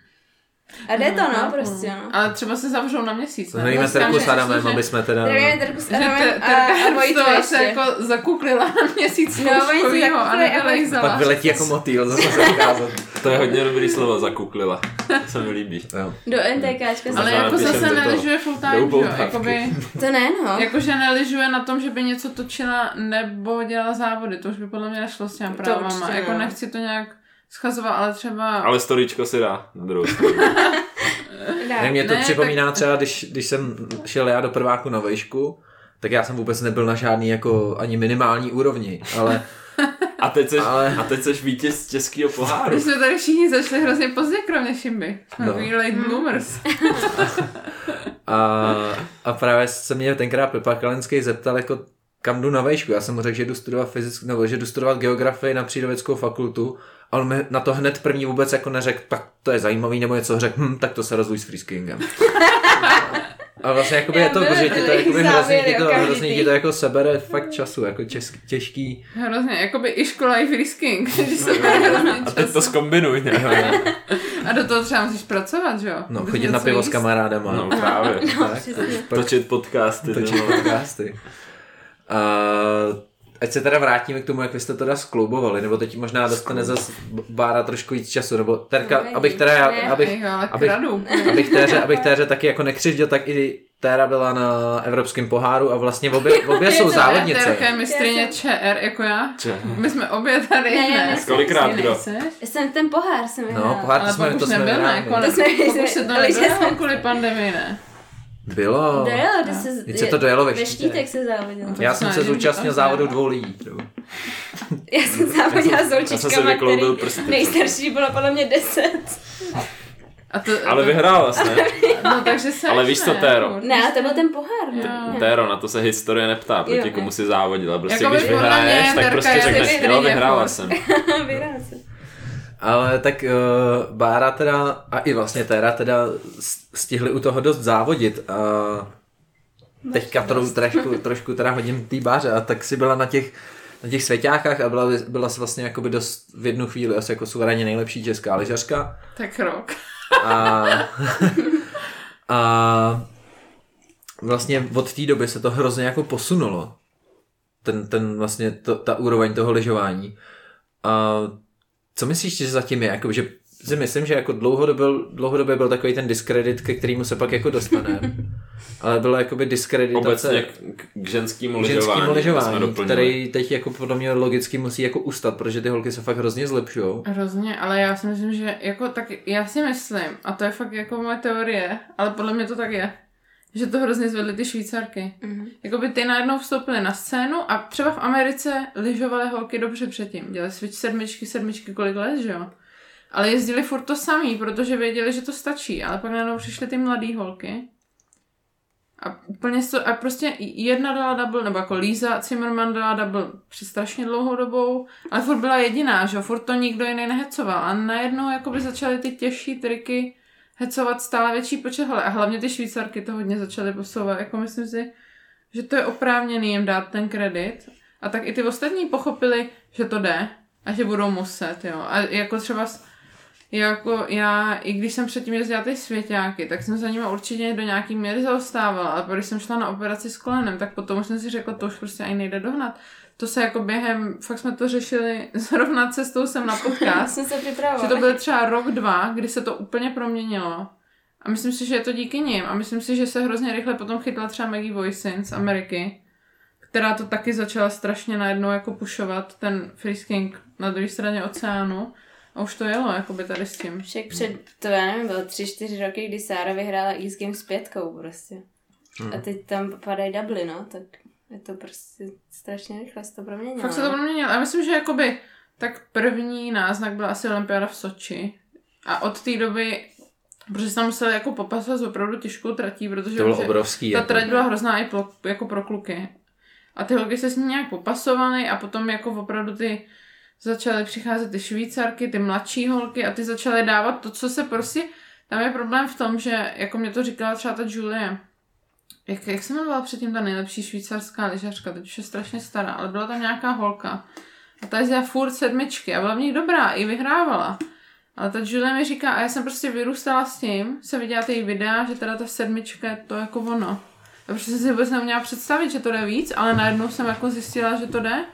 A jde to, no, prostě, no. Ale třeba se zavřou na měsíc. Ne? Nevíme Terku s Adamem, aby jsme teda... Nevíme Terku s Adamem a, a Vojtu ještě. se jako zakuklila na měsíc no, zkouškovýho a nevylejzala. Pak vyletí jako motýl, zase se ukázat. To je hodně dobrý slovo, zakuklila. To se mi líbí. Jo. Do NTKčka Ale jako zase neližuje full time, jo? Jakoby, to ne, no. Jakože neližuje na tom, že by něco točila nebo dělala závody. To už by podle mě nešlo s těmi právama. Jako nechci to nějak schazovat, ale třeba... Ale storičko si dá na druhou ne, mě to ne, připomíná tak... třeba, když, když jsem šel já do prváku na vejšku, tak já jsem vůbec nebyl na žádný jako ani minimální úrovni, ale a teď seš, ale... a teď seš vítěz českého poháru. My jsme tady všichni začali hrozně pozdě, kromě Šimby. Jsme no. late bloomers. a, a právě se mě tenkrát Pepa Kalenský zeptal, jako kam jdu na vejšku. Já jsem mu řekl, že jdu studovat fyzick, nebo že jdu studovat geografii na přírodovědeckou fakultu a on mi na to hned první vůbec jako neřekl, tak to je zajímavý, nebo něco řekl, hm, tak to se rozluj s freeskingem. A vlastně jakoby je to, že ti to jakoby hrozně, ti to, hrozně ti to jako sebere fakt času, jako česk, těžký. Hrozně, jakoby i škola i frisking, A teď to zkombinuj, ne? A do toho třeba musíš pracovat, že jo? No, chodit na pivo s kamarádama. No, právě. No, tak, točit podcasty. Točit podcasty. Uh, ať se teda vrátíme k tomu, jak vy jste teda skloubovali, nebo teď možná dostane zase Bára trošku víc času, nebo Terka, no, abych teda, já, abych, abych, abych, téře, abych téře taky jako nekřivdil, tak i Téra byla na Evropském poháru a vlastně obě, obě jsou závodnice. Terka je mistrině ČR, jako já. My jsme obě tady. Ne, ne. Kolikrát kdo? Jsem ten pohár jsem No, pohár to jsme, to jsme nebyl, ne, konec, pokud se to nebylo kvůli pandemii, ne. Bylo. Dojelo, kde se, Teď se to dojelo ve, ve štítek se závodil. Já jsem se zúčastnil závodu dvou lidí. Já jsem závodila s holčičkama, který nejstarší bylo podle mě deset. A to, ale vyhrála jsi, ne? No, takže se Ale víš co, Téro? Ne, to byl ten pohár. Jo. Téro, na to se historie neptá, proti jo. komu si závodila. Prostě jako když vyhraješ, tak prostě řekneš, jo, vyhrála jsem. vyhrála jsem. Ale tak uh, Bára teda a i vlastně Téra teda stihli u toho dost závodit a teďka to trošku, trošku teda hodím tý Báře a tak si byla na těch na těch svěťákách a byla, byla si vlastně jakoby dost v jednu chvíli asi jako suverénně nejlepší česká lyžařka. Tak rok. A, a vlastně od té doby se to hrozně jako posunulo. Ten, ten vlastně to, ta úroveň toho lyžování. A co myslíš, že zatím je? Jako, že si myslím, že jako dlouhodobě, dlouhodobě byl takový ten diskredit, ke kterému se pak jako dostane. Ale bylo jakoby diskreditace Obecně k, k ženskému lyžování, ženskému lyžování který teď jako podle mě logicky musí jako ustat, protože ty holky se fakt hrozně zlepšují. Hrozně, ale já si myslím, že jako tak já si myslím, a to je fakt jako moje teorie, ale podle mě to tak je, že to hrozně zvedly ty švýcarky. Mm-hmm. Jakoby ty najednou vstoupily na scénu a třeba v Americe lyžovaly holky dobře předtím. Dělali switch sedmičky, sedmičky kolik let, že jo? Ale jezdili furt to samý, protože věděli, že to stačí. Ale pak najednou přišly ty mladé holky. A úplně to, a prostě jedna dala double, nebo jako Líza Zimmerman dala double před strašně dlouhou dobou, ale furt byla jediná, že furt to nikdo jiný nehecoval. A najednou jakoby začaly ty těžší triky hecovat stále větší počet A hlavně ty švýcarky to hodně začaly posouvat. Jako myslím si, že to je oprávněný jim dát ten kredit. A tak i ty ostatní pochopili, že to jde a že budou muset, jo. A jako třeba jako já, i když jsem předtím jezdila ty svěťáky, tak jsem za nimi určitě do nějaký míry zaostávala, ale když jsem šla na operaci s kolenem, tak potom jsem si řekla, to už prostě ani nejde dohnat. To se jako během, fakt jsme to řešili zrovna cestou jsem na podcast. jsem se Že to byl třeba rok, dva, kdy se to úplně proměnilo. A myslím si, že je to díky nim. A myslím si, že se hrozně rychle potom chytla třeba Maggie Voisin z Ameriky, která to taky začala strašně najednou jako pušovat, ten freesking na druhé straně oceánu. A už to jelo, jakoby tady s tím. Však před, to já nevím, bylo tři, čtyři roky, kdy Sára vyhrála East Games s pětkou prostě. Hmm. A teď tam padají dubly, no, tak je to prostě strašně rychle se to proměnilo. Fakt se to proměnilo. Já myslím, že jakoby tak první náznak byla asi olympiáda v Soči. A od té doby Protože se tam museli jako popasovat s opravdu těžkou tratí, protože to bylo obrovský. Ta jako. trať byla hrozná i pro, jako pro kluky. A ty holky se s ní nějak popasovaly a potom jako opravdu ty začaly přicházet ty švýcarky, ty mladší holky a ty začaly dávat to, co se prostě... Tam je problém v tom, že jako mě to říkala třeba ta Julie, jak, jak se jmenovala předtím ta nejlepší švýcarská lyžařka, teď už je strašně stará, ale byla tam nějaká holka. A ta jezdila furt sedmičky a byla v nich dobrá, i vyhrávala. Ale ta Julie mi říká, a já jsem prostě vyrůstala s tím, se viděla ty videa, že teda ta sedmička je to jako ono. A prostě jsem si vůbec neměla představit, že to jde víc, ale najednou jsem jako zjistila, že to jde.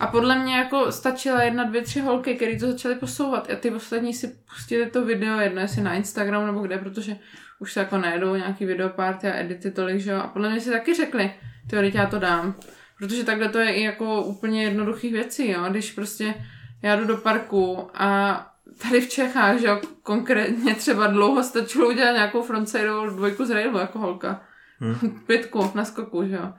A podle mě jako stačila jedna, dvě, tři holky, které to začaly posouvat. A ty ostatní si pustili to video, jedno jestli na Instagram nebo kde, protože už se jako najedou nějaký videoparty a edity tolik, že jo. A podle mě si taky řekli, ty já to dám. Protože takhle to je i jako úplně jednoduchých věcí, jo. Když prostě já jdu do parku a tady v Čechách, že jo, konkrétně třeba dlouho stačilo udělat nějakou frontsidovou dvojku z railu jako holka. Hmm. Pětku na skoku, že jo.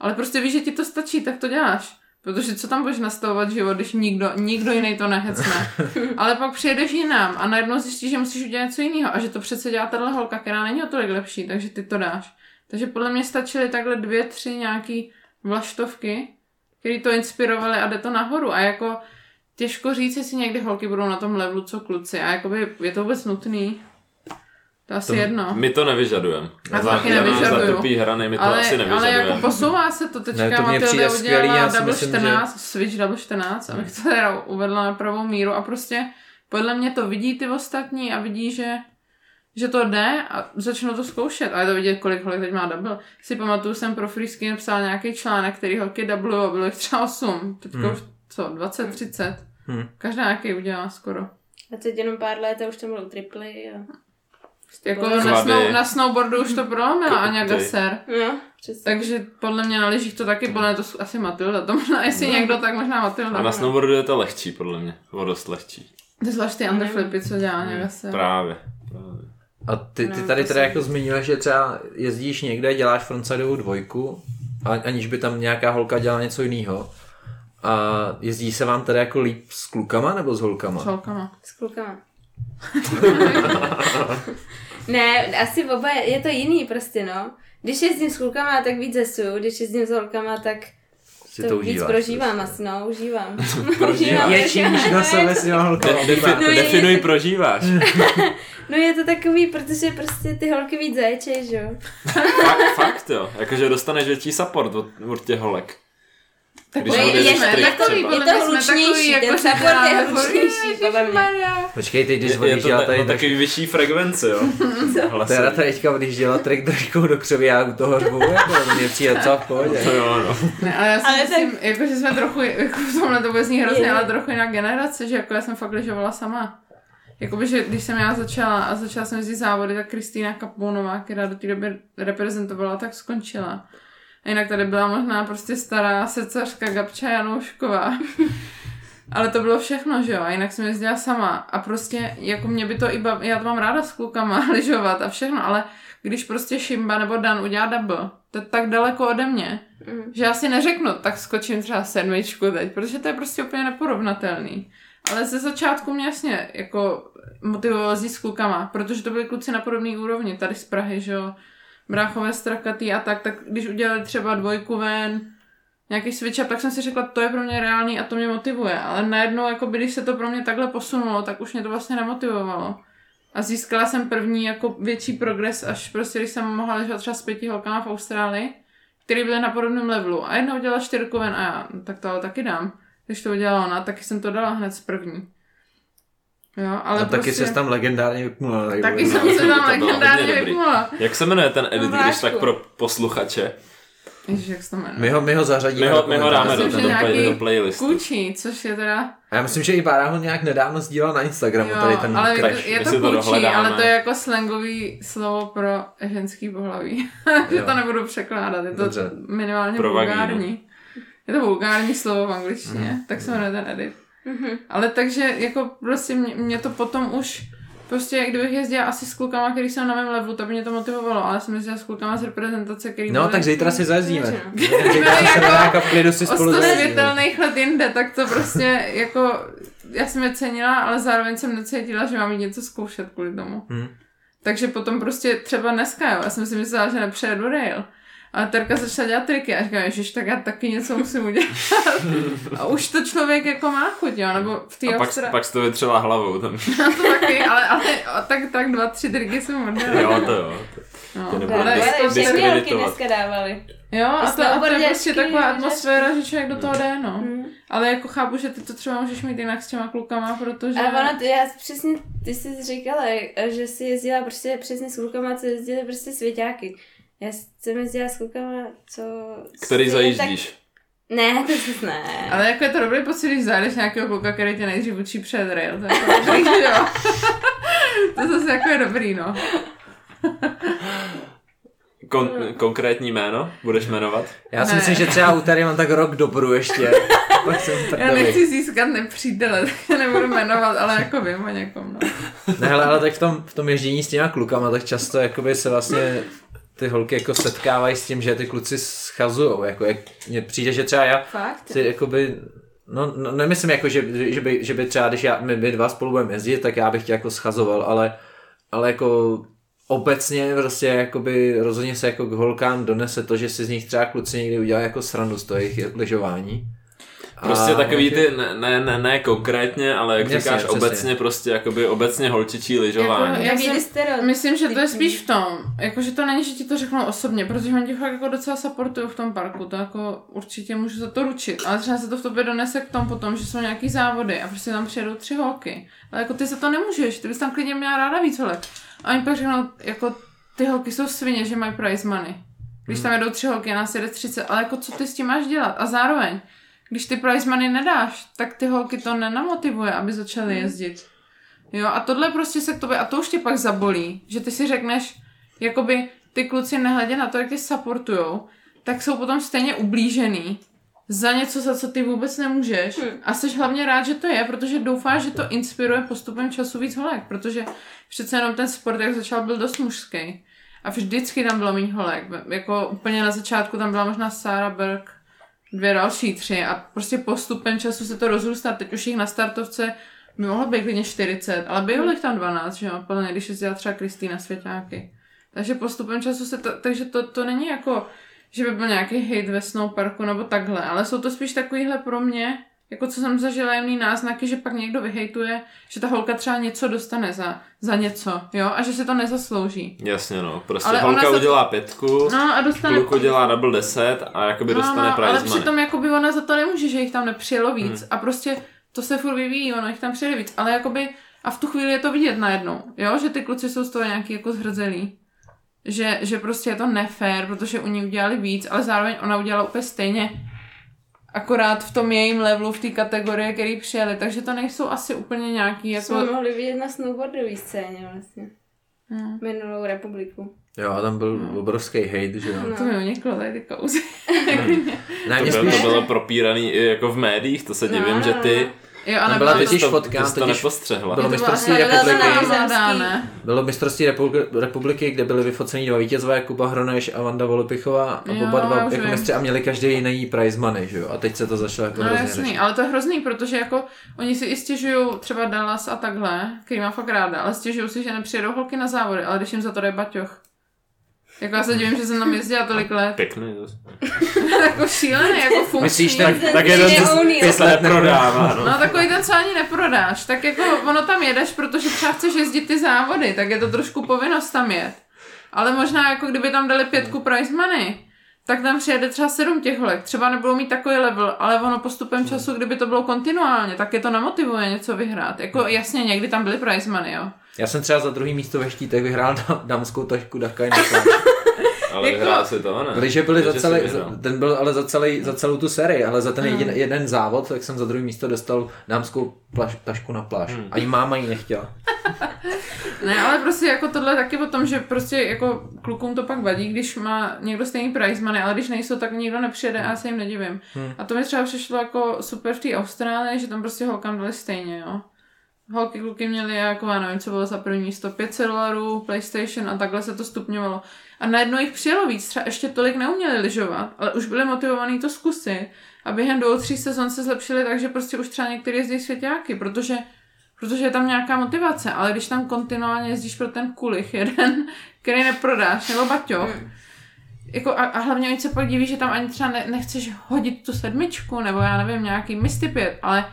Ale prostě víš, že ti to stačí, tak to děláš. Protože co tam budeš nastavovat život, když nikdo, nikdo jiný to nehecne. Ale pak přijedeš jinam a najednou zjistíš, že musíš udělat něco jiného a že to přece dělá tahle holka, která není o tolik lepší, takže ty to dáš. Takže podle mě stačily takhle dvě, tři nějaký vlaštovky, které to inspirovaly a jde to nahoru. A jako těžko říct, jestli někdy holky budou na tom levelu co kluci. A jakoby je to vůbec nutný. To asi to, jedno. My to nevyžadujeme. Já to taky nevyžaduju. Za tupý hrany my to ale, asi nevyžadujeme. Ale jako posouvá se to. Teďka ne, to Matilda udělala double myslím, 14, že... switch double 14, abych to teda uvedla na pravou míru a prostě podle mě to vidí ty ostatní a vidí, že že to jde a začnou to zkoušet. A je to vidět, kolik holek teď má double. Si pamatuju, jsem pro Freeskin psal nějaký článek, který holky double a bylo jich třeba 8. Teď hmm. co, 20, 30. Hmm. Každá nějaký udělá skoro. A teď jenom pár let a už tam bylo triply a... Jako na, snow, na snowboardu už to prolomila Aňa Gasser. No, Takže podle mě na lyžích to taky, podle mě to asi Matilda. To možná, jestli no. někdo, tak možná Matilda. A na snowboardu je to lehčí, podle mě. O dost lehčí. Ty zvlášť ty underflipy, co dělá Aňa Gasser. Právě. Právě. A ty, ty tady teda jako zmínila, že třeba jezdíš někde, děláš frontsidovou dvojku, aniž by tam nějaká holka dělala něco jiného. A jezdí se vám teda jako líp s klukama nebo s holkama? S holkama. S klukama. ne, asi oba je to jiný prostě, no. Když jezdím s klukama, tak víc zesu, když jezdím s holkama, tak si to, to víc prožívám asi, no, užívám. prožívám. Je čímž na sebe s těma holkama. No, definuj je, prožíváš. no je to takový, protože prostě ty holky víc zaječej, že jo. fakt, fakt jo, jakože dostaneš větší support od, od těch holek. Tak Když je, je, trik je, takový, Je to hlučnější, takový, ten jako, že support je hlučnější, podle mě. Počkej, ty když Je, je to odjížděla tady no, tak... takový vyšší frekvenci, jo. Teda teďka odjížděla trik trošku do křoví, já u toho řvu, jako to mě přijde docela v pohodě. To jo, no. Ne, ale já si Ale myslím, jako, že jsme trochu, jako v tomhle to bude hrozně, Je. ale trochu jiná generace, že jako já jsem fakt lyžovala sama. Jakoby, že když jsem já začala a začala jsem jezdit závody, tak Kristýna Kapounová, která do té doby reprezentovala, tak skončila. A jinak tady byla možná prostě stará secařka Gabča Janoušková. Ale to bylo všechno, že jo, a jinak jsem jezdila sama a prostě, jako mě by to i bav... já to mám ráda s klukama, lyžovat a všechno, ale když prostě Šimba nebo Dan udělá double, to je tak daleko ode mě, Mm. že já si neřeknu, tak skočím třeba sedmičku teď, protože to je prostě úplně neporovnatelný. Ale ze začátku mě jasně jako motivovalo s klukama, protože to byli kluci na podobné úrovni, tady z Prahy, že jo, bráchové strakatý a tak, tak když udělali třeba dvojku ven, nějaký switch up, tak jsem si řekla, to je pro mě reálný a to mě motivuje. Ale najednou, jako když se to pro mě takhle posunulo, tak už mě to vlastně nemotivovalo. A získala jsem první jako větší progres, až prostě, když jsem mohla ležet třeba s pěti holkama v Austrálii, který byly na podobném levelu. A jedna udělala čtyřku ven a já, no, tak to ale taky dám. Když to udělala ona, taky jsem to dala hned z první. Jo, ale No, prostě... taky se tam legendárně vypnula. tak Taky bylo. jsem se to tam bylo legendárně vypnula. Jak se jmenuje ten edit, No, když tak pro posluchače? Ježiš, jak se to jmenuje? My ho, my ho zařadíme. My ho, do my ho dáme do, Myslím, do, do, do playlistu. Kučí, což je teda... A já myslím, že i Bára ho nějak nedávno sdílel na Instagramu, Jo, tady ten ale je crash. to, je to to kučí, dohledáme. ale to je jako slangový slovo pro ženský pohlaví. že to nebudu překládat, je to Dobře. minimálně Pro vagínu. vulgární. Je to vulgární slovo v angličtině, tak se jmenuje ten edit. Mhm. Ale takže jako prostě mě, mě to potom už Prostě, kdybych jezdila asi s klukama, který jsou na mém levelu, tak by mě to motivovalo, ale jsem jezdila s klukama z reprezentace, který No, tak zítra si zajezdíme. Věřím. Zítra se jako nějaká v klidu si spolu světelných let jinde, tak to prostě jako, já jsem je cenila, ale zároveň jsem necítila, že mám jít něco zkoušet kvůli tomu. Hm. Takže potom prostě třeba dneska, jo, já jsem si myslela, že nepřejedu rail. A Terka začala dělat triky a říkám, ježiš, tak já taky něco musím udělat. a už to člověk jako má chuť, jo, nebo v té A pak, Austra... pak to vytřela hlavou. Tam. to taky, ale, ale tak, tak dva, tři triky jsem oddělala. Jo, to jo. No, to nebude ale dis- dis- Všechny dneska dávali. jo, a to, a to je prostě taková atmosféra, že člověk do toho jde, no. Mm. Ale jako chápu, že ty to třeba můžeš mít jinak s těma klukama, protože... A ono, to já přesně, ty jsi říkala, že jsi jezdila prostě přesně s klukama, co jezdili prostě svěťáky. Já jsem jezdila s klukama, co... Který zajíždíš? Tak... Ne, to zase ne. Ale jako je to dobrý pocit, když zajdeš nějakého kluka, který tě nejdřív učí před rail. To je jako dobrý, jo. to zase jako je dobrý, no. Kon, konkrétní jméno? Budeš jmenovat? Já si Ne. myslím, že třeba u tady mám tak rok dobru ještě. Já nechci získat nepřítele, tak nebudu jmenovat, ale jako vím o někom, no. Ne, hele, ale tak v tom, v tom ježdění s těma klukama, tak často jakoby se vlastně ty holky jako setkávají s tím, že ty kluci schazujou, jako jak mně přijde, že třeba já Fakt? si jakoby, no, no nemyslím jako, že, že, by, že by třeba, když já, my, my dva spolu budeme jezdit, tak já bych tě jako schazoval, ale, ale jako obecně prostě jakoby rozhodně se jako k holkám donese to, že si z nich třeba kluci někdy udělají jako srandu z toho jejich lyžování. Prostě A- takový ty, ne, ne, ne, ne konkrétně, ale jak Jasně, říkáš přesně. obecně, prostě jakoby obecně holčičí lyžování. Jako, Jak. Myslím, že to je spíš v tom, jako že to není, že ti to řeknou osobně, protože oni fakt jako docela supportují v tom parku, to jako určitě můžu za to ručit, ale třeba se to v tobě donese k tomu potom, že jsou nějaký závody a prostě tam přijedou tři holky, ale jako ty za to nemůžeš, ty bys tam klidně měla ráda víc holek. A oni pak řeknou, jako ty holky jsou svině, že mají prize money. Když tam jedou tři holky a nás jede 30, ale jako co ty s tím máš dělat? A zároveň, když ty prize money nedáš, tak ty holky to nenamotivuje, aby začaly jezdit. Jo, a tohle prostě se k tobě, a to už tě pak zabolí, že ty si řekneš, jakoby ty kluci nehledě na to, jak tě supportujou, tak jsou potom stejně ublížený za něco, za co ty vůbec nemůžeš. Hmm. A jsi hlavně rád, že to je, protože doufáš, že to inspiruje postupem času víc holek, protože přece jenom ten sport, jak začal, byl dost mužský. A vždycky tam bylo méně holek. Jako úplně na začátku tam byla možná Sarah Berg, dvě další, tři a prostě postupem času se to rozrůstá. Teď už jich na startovce by mohlo být klidně 40, ale bylo jich tam 12, že jo, mě, když jezdila třeba Kristýna Svěťáky. Takže postupem času se to, takže to, to není jako, že by byl nějaký hate ve snowparku nebo takhle, ale jsou to spíš takovýhle pro mě jako co jsem zažila jemný náznaky, že pak někdo vyhejtuje, že ta holka třeba něco dostane za, za něco, jo, a že se to nezaslouží. Jasně no, prostě ale holka za... udělá pětku, no a dostane... kluku dělá double deset a jakoby no, dostane no, prize ale money. přitom jakoby ona za to nemůže, že jich tam nepřijelo víc hmm. a prostě to se furt vyvíjí, ono jich tam přijede víc, ale jakoby a v tu chvíli je to vidět najednou, jo, že ty kluci jsou z toho nějaký jako zhrzelí. Že, že prostě je to nefér, protože u ní udělali víc, ale zároveň ona udělala úplně stejně akorát v tom jejím levelu, v té kategorii, který přijeli, takže to nejsou asi úplně nějaký jako... Jsme mohli vidět na snowboardové scéně vlastně. Hmm. Minulou republiku. Jo, a tam byl hmm. obrovský hate, že jo. No. To mi uniklo tady ty kauzy. Hmm. to, bylo, to bylo propíraný i jako v médiích, to se divím, no, že ty no, no. Jo, a byla totiž fotka, to, totiž nepostřehla. Bylo mistrovství republiky, bylo mistrovství republiky, kde byly vyfocení dva vítězové, Kuba Hroneš a Vanda Volopichová a jo, oba dva jako mistři a měli každý jiný prize money, že jo? A teď se to začalo jako no, hrozně jasný, řešit. ale to je hrozný, protože jako oni si i stěžují třeba Dallas a takhle, který má fakt ráda, ale stěžují si, že nepřijedou holky na závody, ale když jim za to jde baťoch, jako já se divím, že jsem tam jezdila tolik let. Pěkný zase. jako šílený, jako funkční. Myslíš, tak, tak jeden let neprodává. No. no takový ten, co ani neprodáš. Tak jako ono tam jedeš, protože třeba chceš jezdit ty závody, tak je to trošku povinnost tam jet. Ale možná jako kdyby tam dali pětku prize money, tak tam přijede třeba sedm těch holek. Třeba nebudou mít takový level, ale ono postupem času, kdyby to bylo kontinuálně, tak je to namotivuje něco vyhrát. Jako jasně, někdy tam byly prize money, jo. Já jsem třeba za druhý místo ve štítech vyhrál dámskou tašku Dakaj ale jako, vyhrál si to, ne? Liže byly za celý, ten byl ale za, celý, za celou tu sérii, ale za ten hmm. jeden, jeden závod, tak jsem za druhý místo dostal dámskou plaž, tašku na pláž. Hmm. Ani máma ji nechtěla. ne, ale prostě jako tohle taky o tom, že prostě jako klukům to pak vadí, když má někdo stejný prize money, ale když nejsou, tak nikdo nepřijede a já se jim nedivím. Hmm. A to mi třeba přišlo jako super v té Austrálii, že tam prostě holkám dali stejně, jo holky, kluky měli jako, já nevím, co bylo za první místo, 500 dolarů, PlayStation a takhle se to stupňovalo. A najednou jich přijelo víc, třeba ještě tolik neuměli lyžovat, ale už byli motivovaní to zkusit a během dvou, tří sezon se zlepšili tak, že prostě už třeba některý jezdí svěťáky, protože protože je tam nějaká motivace, ale když tam kontinuálně jezdíš pro ten kulich jeden, který neprodáš, nebo baťoch, hmm. jako a, a hlavně oni se pak diví, že tam ani třeba ne, nechceš hodit tu sedmičku, nebo já nevím, nějaký misty pět, ale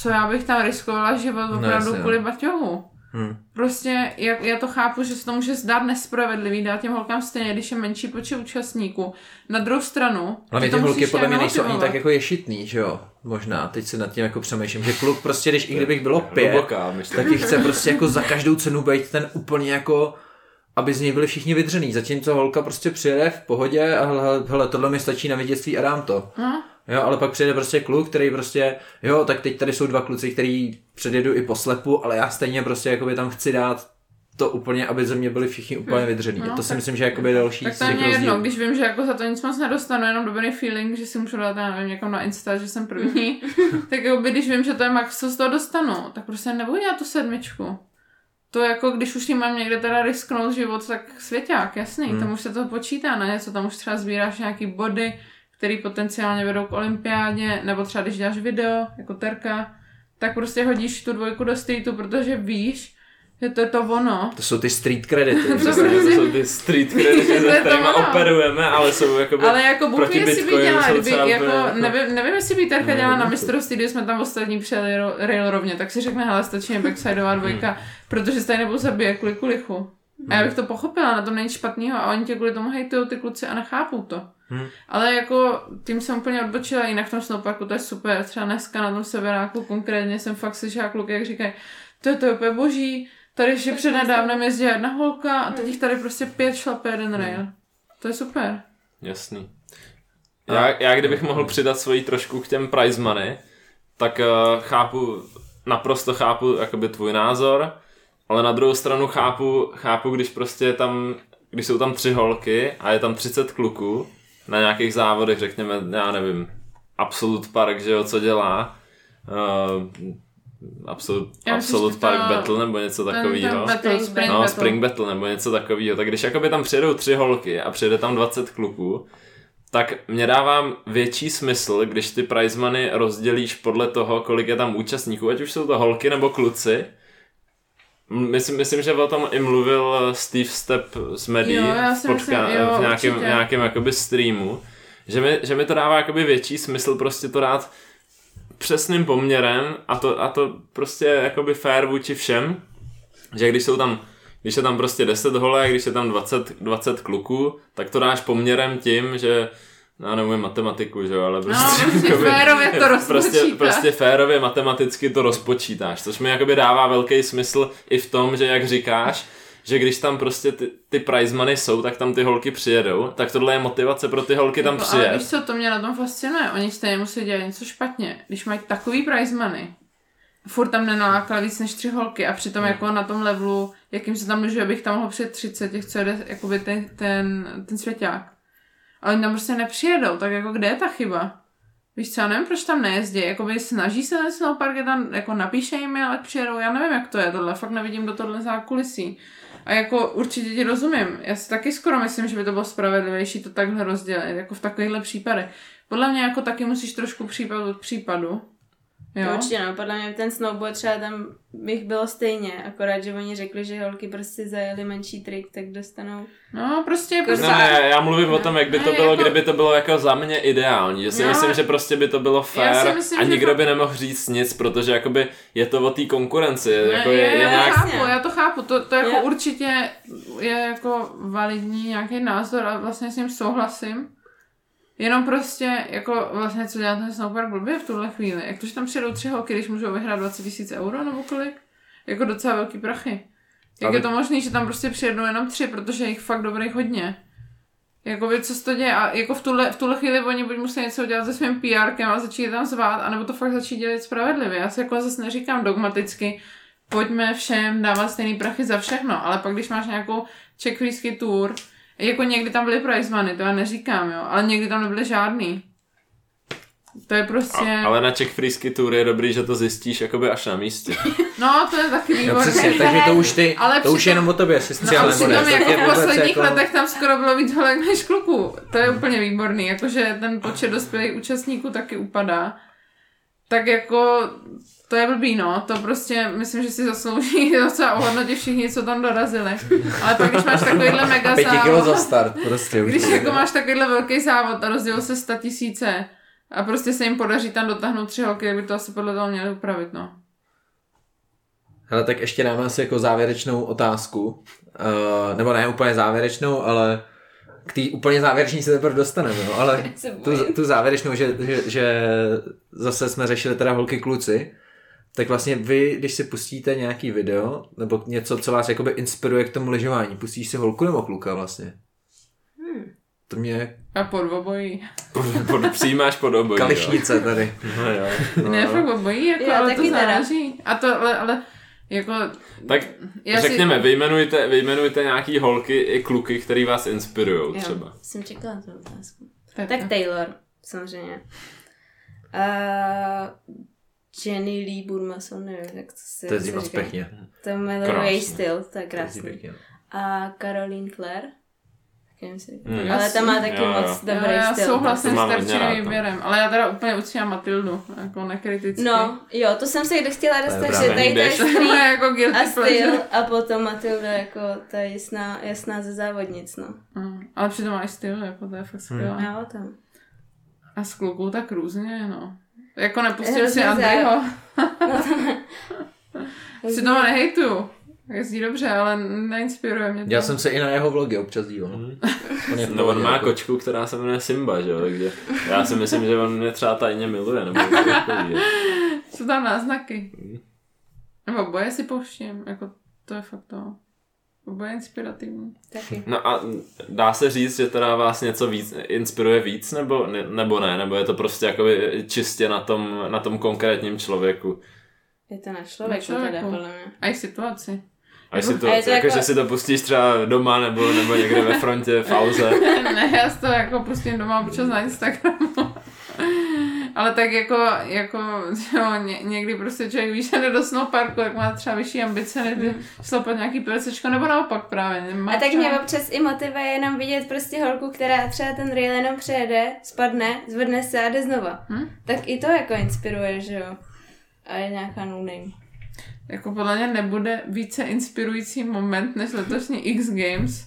co já bych tam riskovala život no, opravdu no, kvůli baťohu. Hmm. Prostě jak, já to chápu, že se to může zdát nespravedlivý dát těm holkám stejně, když je menší počet účastníků. Na druhou stranu... Hlavně ty holky podle mě nejsou ani tak jako ješitný, že jo? Možná, teď si nad tím jako přemýšlím, že kluk prostě, když i kdybych bylo pět, Hluboká, tak chce prostě jako za každou cenu být ten úplně jako aby z něj byli všichni vydřený, zatímco holka prostě přijede v pohodě a hele, hele tohle mi stačí na vítězství a dám to. Hmm. Jo, ale pak přijde prostě kluk, který prostě, jo, tak teď tady jsou dva kluci, který předjedu i poslepu, ale já stejně prostě jakoby tam chci dát to úplně, aby ze mě byli všichni úplně hmm. vydřený. No, to si myslím, že jakoby další Tak to je jedno, když vím, že jako za to nic moc nedostanu, jenom dobrý feeling, že si můžu dát, já nevím, někam na Insta, že jsem první, tak jakoby, když vím, že to je max, co z toho dostanu, tak prostě nebudu dělat tu sedmičku. To jako, když už tím mám někde teda risknout život, tak svěťák, jasný, hmm. tam už se to počítá na něco, tam už třeba sbíráš nějaký body, který potenciálně vedou k olympiádě, nebo třeba když děláš video, jako terka, tak prostě hodíš tu dvojku do streetu, protože víš, že to je to ono. To jsou ty street credity. to, to jsou ty street credity, se kterými operujeme, ale jsou jako Ale jako Bůh jestli by dělala, kdyby, jako, jako, nevím, nevím, jestli by Terka dělala na mistrovství, když jsme tam ostatní přijeli rail rovně, tak si řekne, hele, stačí mi backsideová dvojka, hmm. protože se tady nebo zabije kvůli kulichu. A já bych to pochopila, na tom není špatného a oni tě kvůli tomu hejtují ty kluci a nechápou to. Hmm. Ale jako tím jsem úplně odbočila, jinak v tom snowparku to je super. Třeba dneska na tom severáku konkrétně jsem fakt slyšela kluky, jak říkají, to je to úplně boží, tady ještě před nedávnem jezdila jedna holka a teď jich tady prostě pět šlape jeden hmm. rail. To je super. Jasný. Já, já kdybych mohl přidat svoji trošku k těm prize money, tak uh, chápu, naprosto chápu jakoby tvůj názor, ale na druhou stranu chápu, chápu, když prostě tam, když jsou tam tři holky a je tam 30 kluků, na nějakých závodech, řekněme, já nevím, Absolute Park, že jo, co dělá, uh, Absolute, Absolute Park to... Battle nebo něco takového. Spring no, Battle. Spring Battle nebo něco takového. Tak když jakoby tam přijedou tři holky a přijede tam 20 kluků, tak mě dává větší smysl, když ty prize money rozdělíš podle toho, kolik je tam účastníků, ať už jsou to holky nebo kluci, Myslím, myslím, že o tom i mluvil Steve Step z Medi v, podka- myslím, jo, v nějakém, nějakém jakoby streamu, že mi, že mi to dává jakoby větší smysl prostě to dát přesným poměrem a to, a to prostě jakoby fair vůči všem, že když jsou tam když je tam prostě 10 holek, když je tam 20, 20 kluků, tak to dáš poměrem tím, že já nevím matematiku, že jo, ale No, prostě, prostě jakoby- férově to prostě, rozpočítáš. prostě férově matematicky to rozpočítáš, což mi jakoby dává velký smysl i v tom, že jak říkáš, že když tam prostě ty, ty prize money jsou, tak tam ty holky přijedou, tak tohle je motivace pro ty holky tam ale přijet. víš co, to mě na tom fascinuje. Oni stejně musí dělat něco špatně. Když mají takový prize money, furt tam nenalákal víc než tři holky a přitom Hmm. jako na tom levelu, jakým se tam může, abych tam mohl před 30 těch, co jede jakoby ten, ten, ten svěťák. Ale oni tam prostě nepřijedou, tak jako kde je ta chyba? Víš co, já nevím, proč tam nejezdí, jakoby snaží se ten snowpark, je tam, jako napíše jim, ale přijedou, já nevím, jak to je tohle, fakt nevidím do tohle zákulisí. A jako určitě ti rozumím, já si taky skoro myslím, že by to bylo spravedlivější to takhle rozdělit, jako v takovýchhle případech. Podle mě jako taky musíš trošku případ od případu. Jo? Jo? Určitě no, podle mě ten snowboard třeba tam bych bylo stejně, akorát, že oni řekli, že holky prostě zajeli menší trik, tak dostanou. No, prostě, Ne, prostě ne, já mluvím o tom, jak by to Ne, bylo, jako- kdyby to bylo jako za mě ideální. Že si No, myslím, že prostě by to bylo fair myslím, a že nikdo fakt- by nemohl říct nic, protože jakoby je to o té konkurenci. Ne, Jako je, je já nějak... chápu, já to chápu, to, to jako Jo. určitě je jako validní nějaký názor a vlastně s ním souhlasím. Jenom prostě, jako vlastně, co dělá ten snowpark blbě v tuhle chvíli. Jak to, že tam přijedou tři holky, když můžou vyhrát 20 tisíc euro nebo kolik? Jako docela velký prachy. Jak Ale- je to možné, že tam prostě přijedou jenom tři, protože jich fakt dobrých hodně. Jakoby, co se to děje? A jako v tuhle, v tuhle chvíli oni buď musí něco udělat se svým PRkem a začít tam zvát, anebo to fakt začít dělat spravedlivě. Já si jako zase neříkám dogmaticky, pojďme všem dávat stejný prachy za všechno, ale pak když máš nějakou Whisky Tour, jako někdy tam byly prize money, to já neříkám, jo, ale někdy tam nebyly žádný. To je prostě... A, ale na Czech Freesky Tour je dobrý, že to zjistíš jakoby až na místě. No, to je taky No výborné. přesně, takže to už ty, Ale to už přitom- je jenom o tobě, jestli No ale jako v posledních jako- letech tam skoro bylo víc holek než kluků. To je úplně výborný, jakože ten počet dospělých účastníků taky upadá. Tak jako to je blbý, no. To prostě myslím, že si zaslouží docela ohodnotit všichni, co tam dorazili. Ale pak, když máš takovýhle mega Pěti kilo za závod, start, prostě už. když jako máš takovýhle velký závod a rozdělil se 100 tisíce a prostě se jim podaří tam dotáhnout tři holky, by to asi podle toho měli upravit, no. Hele, tak ještě dáme asi jako závěrečnou otázku. Uh, nebo ne úplně závěrečnou, ale k té úplně závěrečný se teprve dostaneme, no, ale tu, tu závěrečnou, že, že, že zase jsme řešili teda holky kluci, tak vlastně vy, když si pustíte nějaký video, nebo něco, co vás jakoby inspiruje k tomu lyžování, pustíš si holku nebo kluka vlastně? To mě A pod obojí. Pod, pod, přijímáš pod obojí. jo. kališnice tady. No, jo. No. Ne, fakt obojí, jako, Jo, ale to záleží. A to, ale, ale jako... Tak Já řekněme, si, vyjmenujte, vyjmenujte nějaký holky i kluky, který vás inspirují třeba. Jo, jsem čekala tu otázku. tak, Tak Taylor, samozřejmě. Uh, Jenny Lee Burmason, nevím, jak to se To je moc pěkně. To miluje Krásný. styl, to je To je krásný. A Caroline Clare. Hmm. Ale ta má taky Jo, jo. moc já, dobrý já styl. souhlasím To s rád, no. výběrem, ale já teda úplně uctívám Matildu, jako nekriticky. No, jo, to jsem se chtěla je dostat, že tady to je je jako a styl pleasure. a potom Matilda jako ta jasná, jasná ze závodnic, no. Mm, ale přitom máš styl, jako to je fakt skvělé. Já o tom. A s klukou tak různě, no. Jako nepustil si Andrejho. Si toho nehejtuju. Jezdí dobře, ale neinspiruje mě to. Já jsem se i na jeho vlogy občas díval. V No on má jako. kočku, která se jmenuje Simba, že jo, takže já si myslím, že on mě třeba tajně miluje, nebo? Jsou tam náznaky. Nebo oboje si pouštím, jako to je fakt to. Oboje inspirativní. Taky. No a dá se říct, že teda vás něco víc inspiruje víc, nebo, ne, nebo ne, nebo je to prostě jakoby čistě na tom, na tom konkrétním člověku. Je to na člověku, Na člověku. teda, podle mě. A i situaci. A si to, A je to jako, jako- že si to pustíš třeba doma, nebo, nebo někde ve frontě, v auze. ne, já si to jako pustím doma občas na Instagramu. Ale tak jako, jako jo, ně, někdy prostě člověk víš, že jde do snowparku, jak má třeba vyšší ambice, než by šlapat nějaký PCčko, nebo naopak právě. Nemá A tak třeba- mě občas i motivuje jenom vidět prostě holku, která třeba ten rail jenom přejede, spadne, zvedne se a jde znova. Hm? Tak i to jako inspiruje, že jo. A je nějaká no name. Jako podle mě nebude více inspirující moment než letošní X Games,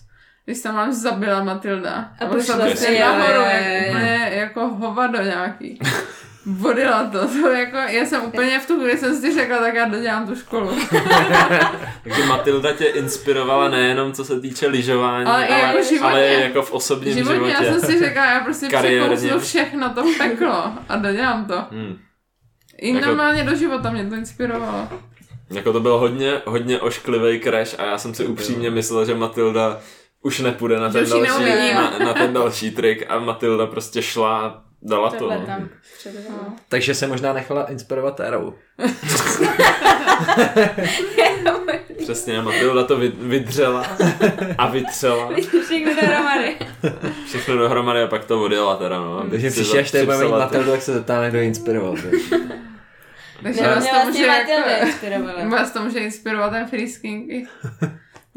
když tam máš zabila Matilda. A pošla jo, nahoru, jak, jako hovado nějaký. Vodila to, to jako, já jsem úplně v tu chvíli jsem si řekla, tak já dodělám tu školu. Takže Matilda tě inspirovala nejenom co se týče lyžování, Ale i ale, jako životně. ale jako v osobním Životně, životě. já jsem si řekla, já prostě překousnu všechno to peklo a dodělám to. Hmm. I Jako- normálně do života mě to inspirovalo. Jako to byl hodně, hodně ošklivý crash a já jsem si upřímně myslel, že Matilda už nepůjde na ten, už další, na, na ten další trik a Matilda prostě šla a dala to. No. tam předvedla. Takže se možná nechala inspirovat Térou. Přesně, Matilda to vy- vydřela a vytřela Všechno dohromady. všechno dohromady a pak to odjela teda, no. Takže si příště, až tady budeme mít Matildu, tak se zeptáme, kdo inspiroval. že? Takže Ne, vás mě to vlastně může Matilda jako... Vás to může inspirovat ten Freeze King. i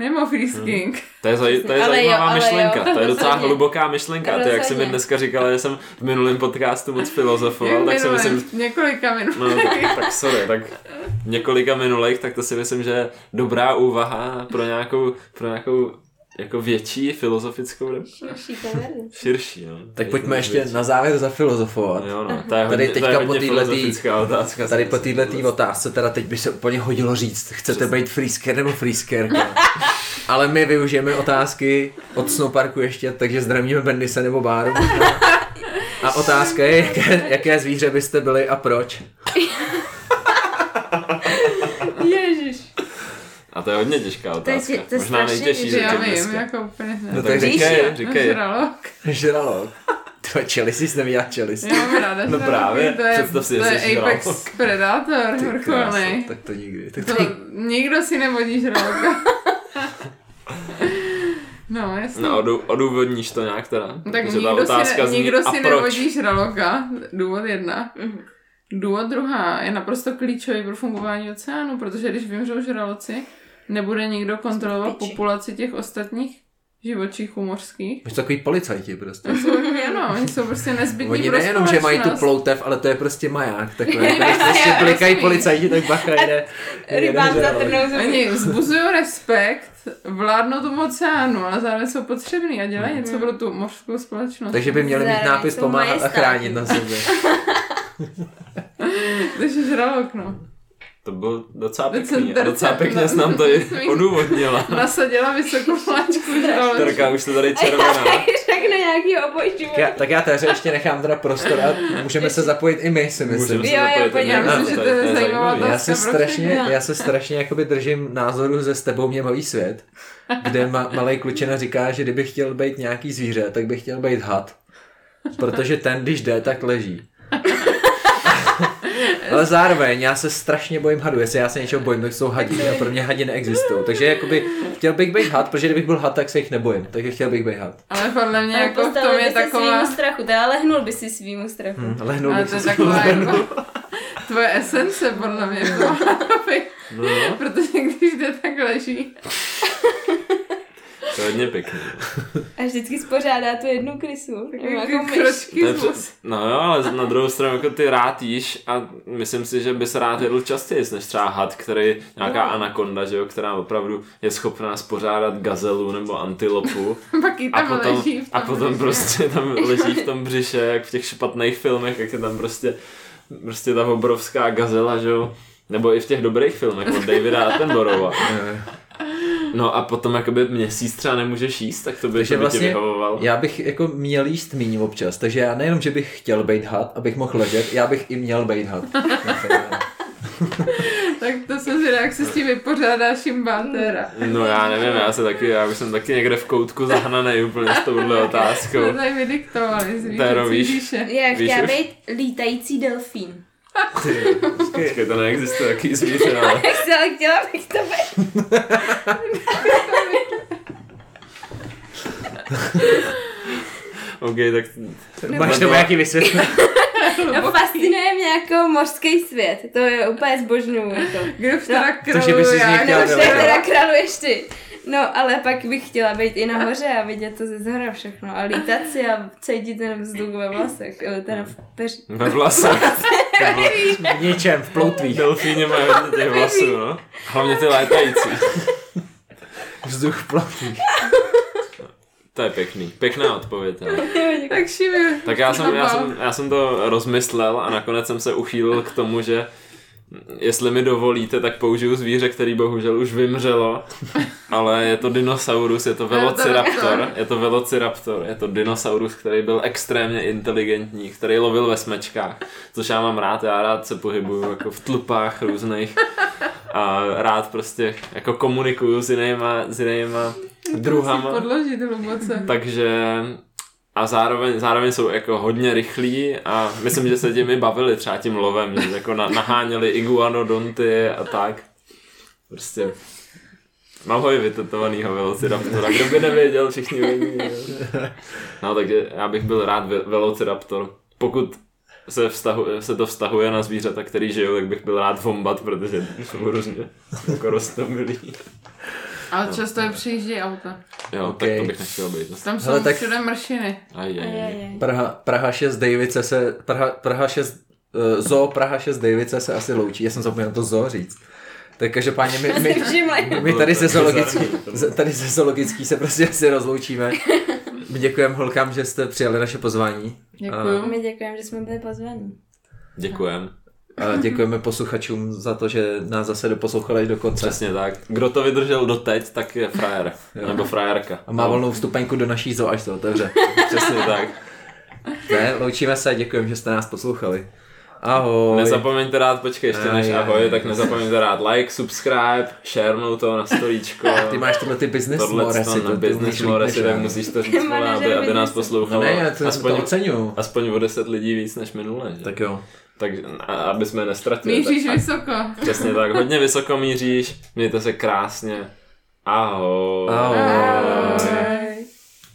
Mimo Freeze King. To je, zaj- to je Ale jo, zajímavá ale myšlenka, jo, to je docela rozhodně. hluboká myšlenka. Ty, jak jsi mi dneska říkala, že jsem v minulém podcastu moc filozofoval, tak si myslím, několika minut. No, tak, tak sorry, tak několika minulých, tak to si myslím, že je dobrá úvaha pro nějakou, pro nějakou jako větší filozofickou nebo Širší kamery. širší, no. Tak pojďme ještě na závěr zafilozofovat. Jo, no, to je Tady hodně, to teďka je po filozofická otázka. Tady po této otázce teda teď by se úplně hodilo říct, chcete být freesker nebo freeskerka. Ale my využijeme otázky od Snowparku ještě, takže zdravíme Bendise nebo Báru. A otázka je, jaké, jaké zvíře byste byli a proč? Ježiš. A to je hodně těžká je otázka. tě- to je Možná nejtěžší těžké. Já vím, dneska. jako úplně No ne. tak Tak říkej, říkej. Žralok. Žralok. Tvoje čelisy jsi neviděla čelisy. Já mám ráda No právě, to je, představ si, to že je jsi Apex žralok. Predator Ty vrcholný. tak to nikdy. Tak To to... nikdo si nevodí žraloka. No, jasně. No, odů, odůvodníš to nějak teda? tak Protože ta nikdo si, otázka ne, nikdo si nevodí žraloka, důvod jedna. Mhm. Důvod druhá je naprosto klíčový pro fungování oceánu, protože když vymřou žraloci, nebude nikdo kontrolovat populaci těch ostatních živočichů mořských. Jsou takový policajti prostě. To jsou takový, ano, oni jsou prostě nezbytní Oni nejenom, že mají tu ploutev, ale to je prostě maják. Jako když prostě blikají policajti, tak bacha jde. Rybám zuby. Oni vzbuzují respekt, vládnou tomu oceánu, ale zároveň jsou potřební a dělají něco pro tu mořskou společnost. Takže by měli mít nápis pomáhat a chránit na sebe. Takže žralok, no. To bylo docela pěkný. A docela pěkně jsi nám to i odůvodnila. Nasadila vysokou žraločku. Terka už to tady červená. Řeknu nějaký oboj Tak já, tak já Teře ještě nechám teda prostor a můžeme se zapojit i my, si myslím. Můžeme se Jo, já myslím, že to je zajímavá. Já se strašně, já se strašně jakoby držím názoru ze s tebou mě baví svět, kde ma, malý klučina říká, že kdyby chtěl být nějaký zvíře, tak by chtěl být had. Protože ten, když jde, tak leží. Ale zároveň já se strašně bojím hadů. Jestli já se něčeho bojím, tak jsou hadí. A pro mě hadi neexistují. Takže jakoby chtěl bych být had, protože kdybych byl had, tak se jich nebojím. Takže chtěl bych být had. Ale podle mě Ale jako v tom je taková... svýmu strachu, teda lehnul by si svýmu strachu. Hm, lehnul Ale bych to je si taková jako... Tvoje esence podle mě to má být. No, Protože když jde, tak leží. To je hodně pěkný. A vždycky spořádá tu jednu krysu. Jako myš. No jo, ale na druhou stranu jako ty rád jíš a myslím si, že bys rád jedl častěji, než třeba had, který nějaká No. anakonda, že jo, která opravdu je schopná spořádat gazelu nebo antilopu. Pak A tam potom, leží v a tom potom břiše. prostě tam leží v tom břiše, jak v těch špatných filmech, jak je tam prostě, prostě ta obrovská gazela, že jo. Nebo i v těch dobrých filmech od Davida Attenborougha. No a potom jakoby měsíc třeba nemůžeš jíst, tak to by, Takže to by vlastně ti vyhovovalo. Já bych jako měl jíst míň občas, takže já nejenom, že bych chtěl být had, abych mohl ležet, já bych i měl být had. Tak to jsem zvědavá, jak se s tím vypořádá Šimbantera. No já nevím, já se taky, já už jsem taky někde v koutku zahnanej úplně s touhle otázkou. To tady vydiktovali z výše. Já chtěla být lítající delfín. Ty, Počkej, to neexistuje taký zvíře, ale... Ale chtěla bych to být. OK, tak... máš to nějaký vysvětlení? No, fascinuje mě jako mořský svět. To je úplně zbožňuju. Jako. Kdo už teda Takže by si z něj já chtěla dělat. teda králuješ ty. No, ale pak bych chtěla být i nahoře a vidět to ze zhora všechno. A lítat si a cítit ten vzduch ve vlasech. Jo, Teda v peři. Ve vlasech. V ničem, v ploutvích. Delfíně mají těch vlasů, no. Hlavně ty létající. Vzduch v ploutvích. To je pěkný. Pěkná odpověď. Ale. tak šivě. Tak já jsem, já, jsem, já jsem to rozmyslel a nakonec jsem se uchýlil k tomu, že jestli mi dovolíte, tak použiju zvíře, který bohužel už vymřelo, ale je to dinosaurus, je to velociraptor, je to velociraptor, je to dinosaurus, který byl extrémně inteligentní, který lovil ve smečkách, což já mám rád, já rád se pohybuju jako v tlupách různých a rád prostě jako komunikuju s jinýma, s jinýma druhama. Podložit hluboce. Takže a zároveň, zároveň jsou jako hodně rychlí a myslím, že se těmi bavili třeba tím lovem, že jako na, naháněli iguanodonty a tak. Prostě Mám ho i vytetovanýho Velociraptora, kdo by nevěděl, všichni vědí. No takže já bych byl rád Velociraptor. Pokud se, vztahuje, se to vztahuje na zvířata, který žijou, tak bych byl rád Vombat, protože jsou hrozně jako rostomilý. Ale no. často je přijíždí auta. Jo, okay. tak to bych nechtěl být. Tam jsou Hele, tak... všude mršiny. Aj, aj, aj. Praha, Praha 6 Davice se, Praha, Praha 6, uh, eh, Zoo Praha 6 Davice se asi loučí. Já jsem zapomněl to zoo říct. Tak každopádně my, my, my, my tady, ze zoologický, tady ze zoologický se prostě asi rozloučíme. My děkujeme holkám, že jste přijali naše pozvání. Děkuju. My děkujeme, že jsme byli pozvaní. Děkujeme. A děkujeme posluchačům za to, že nás zase doposlouchali do konce. Přesně tak. Kdo to vydržel doteď, tak je frajer. Jo. Nebo frajerka. A má volnou vstupenku do naší zoo, až to otevře. Přesně tak. Ne, loučíme se a děkujeme, že jste nás poslouchali. Ahoj. Nezapomeňte dát, počkej, ještě než ahoj, tak nezapomeňte dát like, subscribe, sharenout to na storíčko. Ty máš tyhle ty business Tohle to na business moresy, tak musíš to říct, aby, aby nás poslouchalo. No ne, to aspoň, to aspoň o 10 lidí víc než minule. Že? Tak jo tak aby jsme nestratili. Míříš tak, vysoko. Přesně tak, hodně vysoko míříš, mějte se krásně. Ahoj. Ahoj. Ahoj.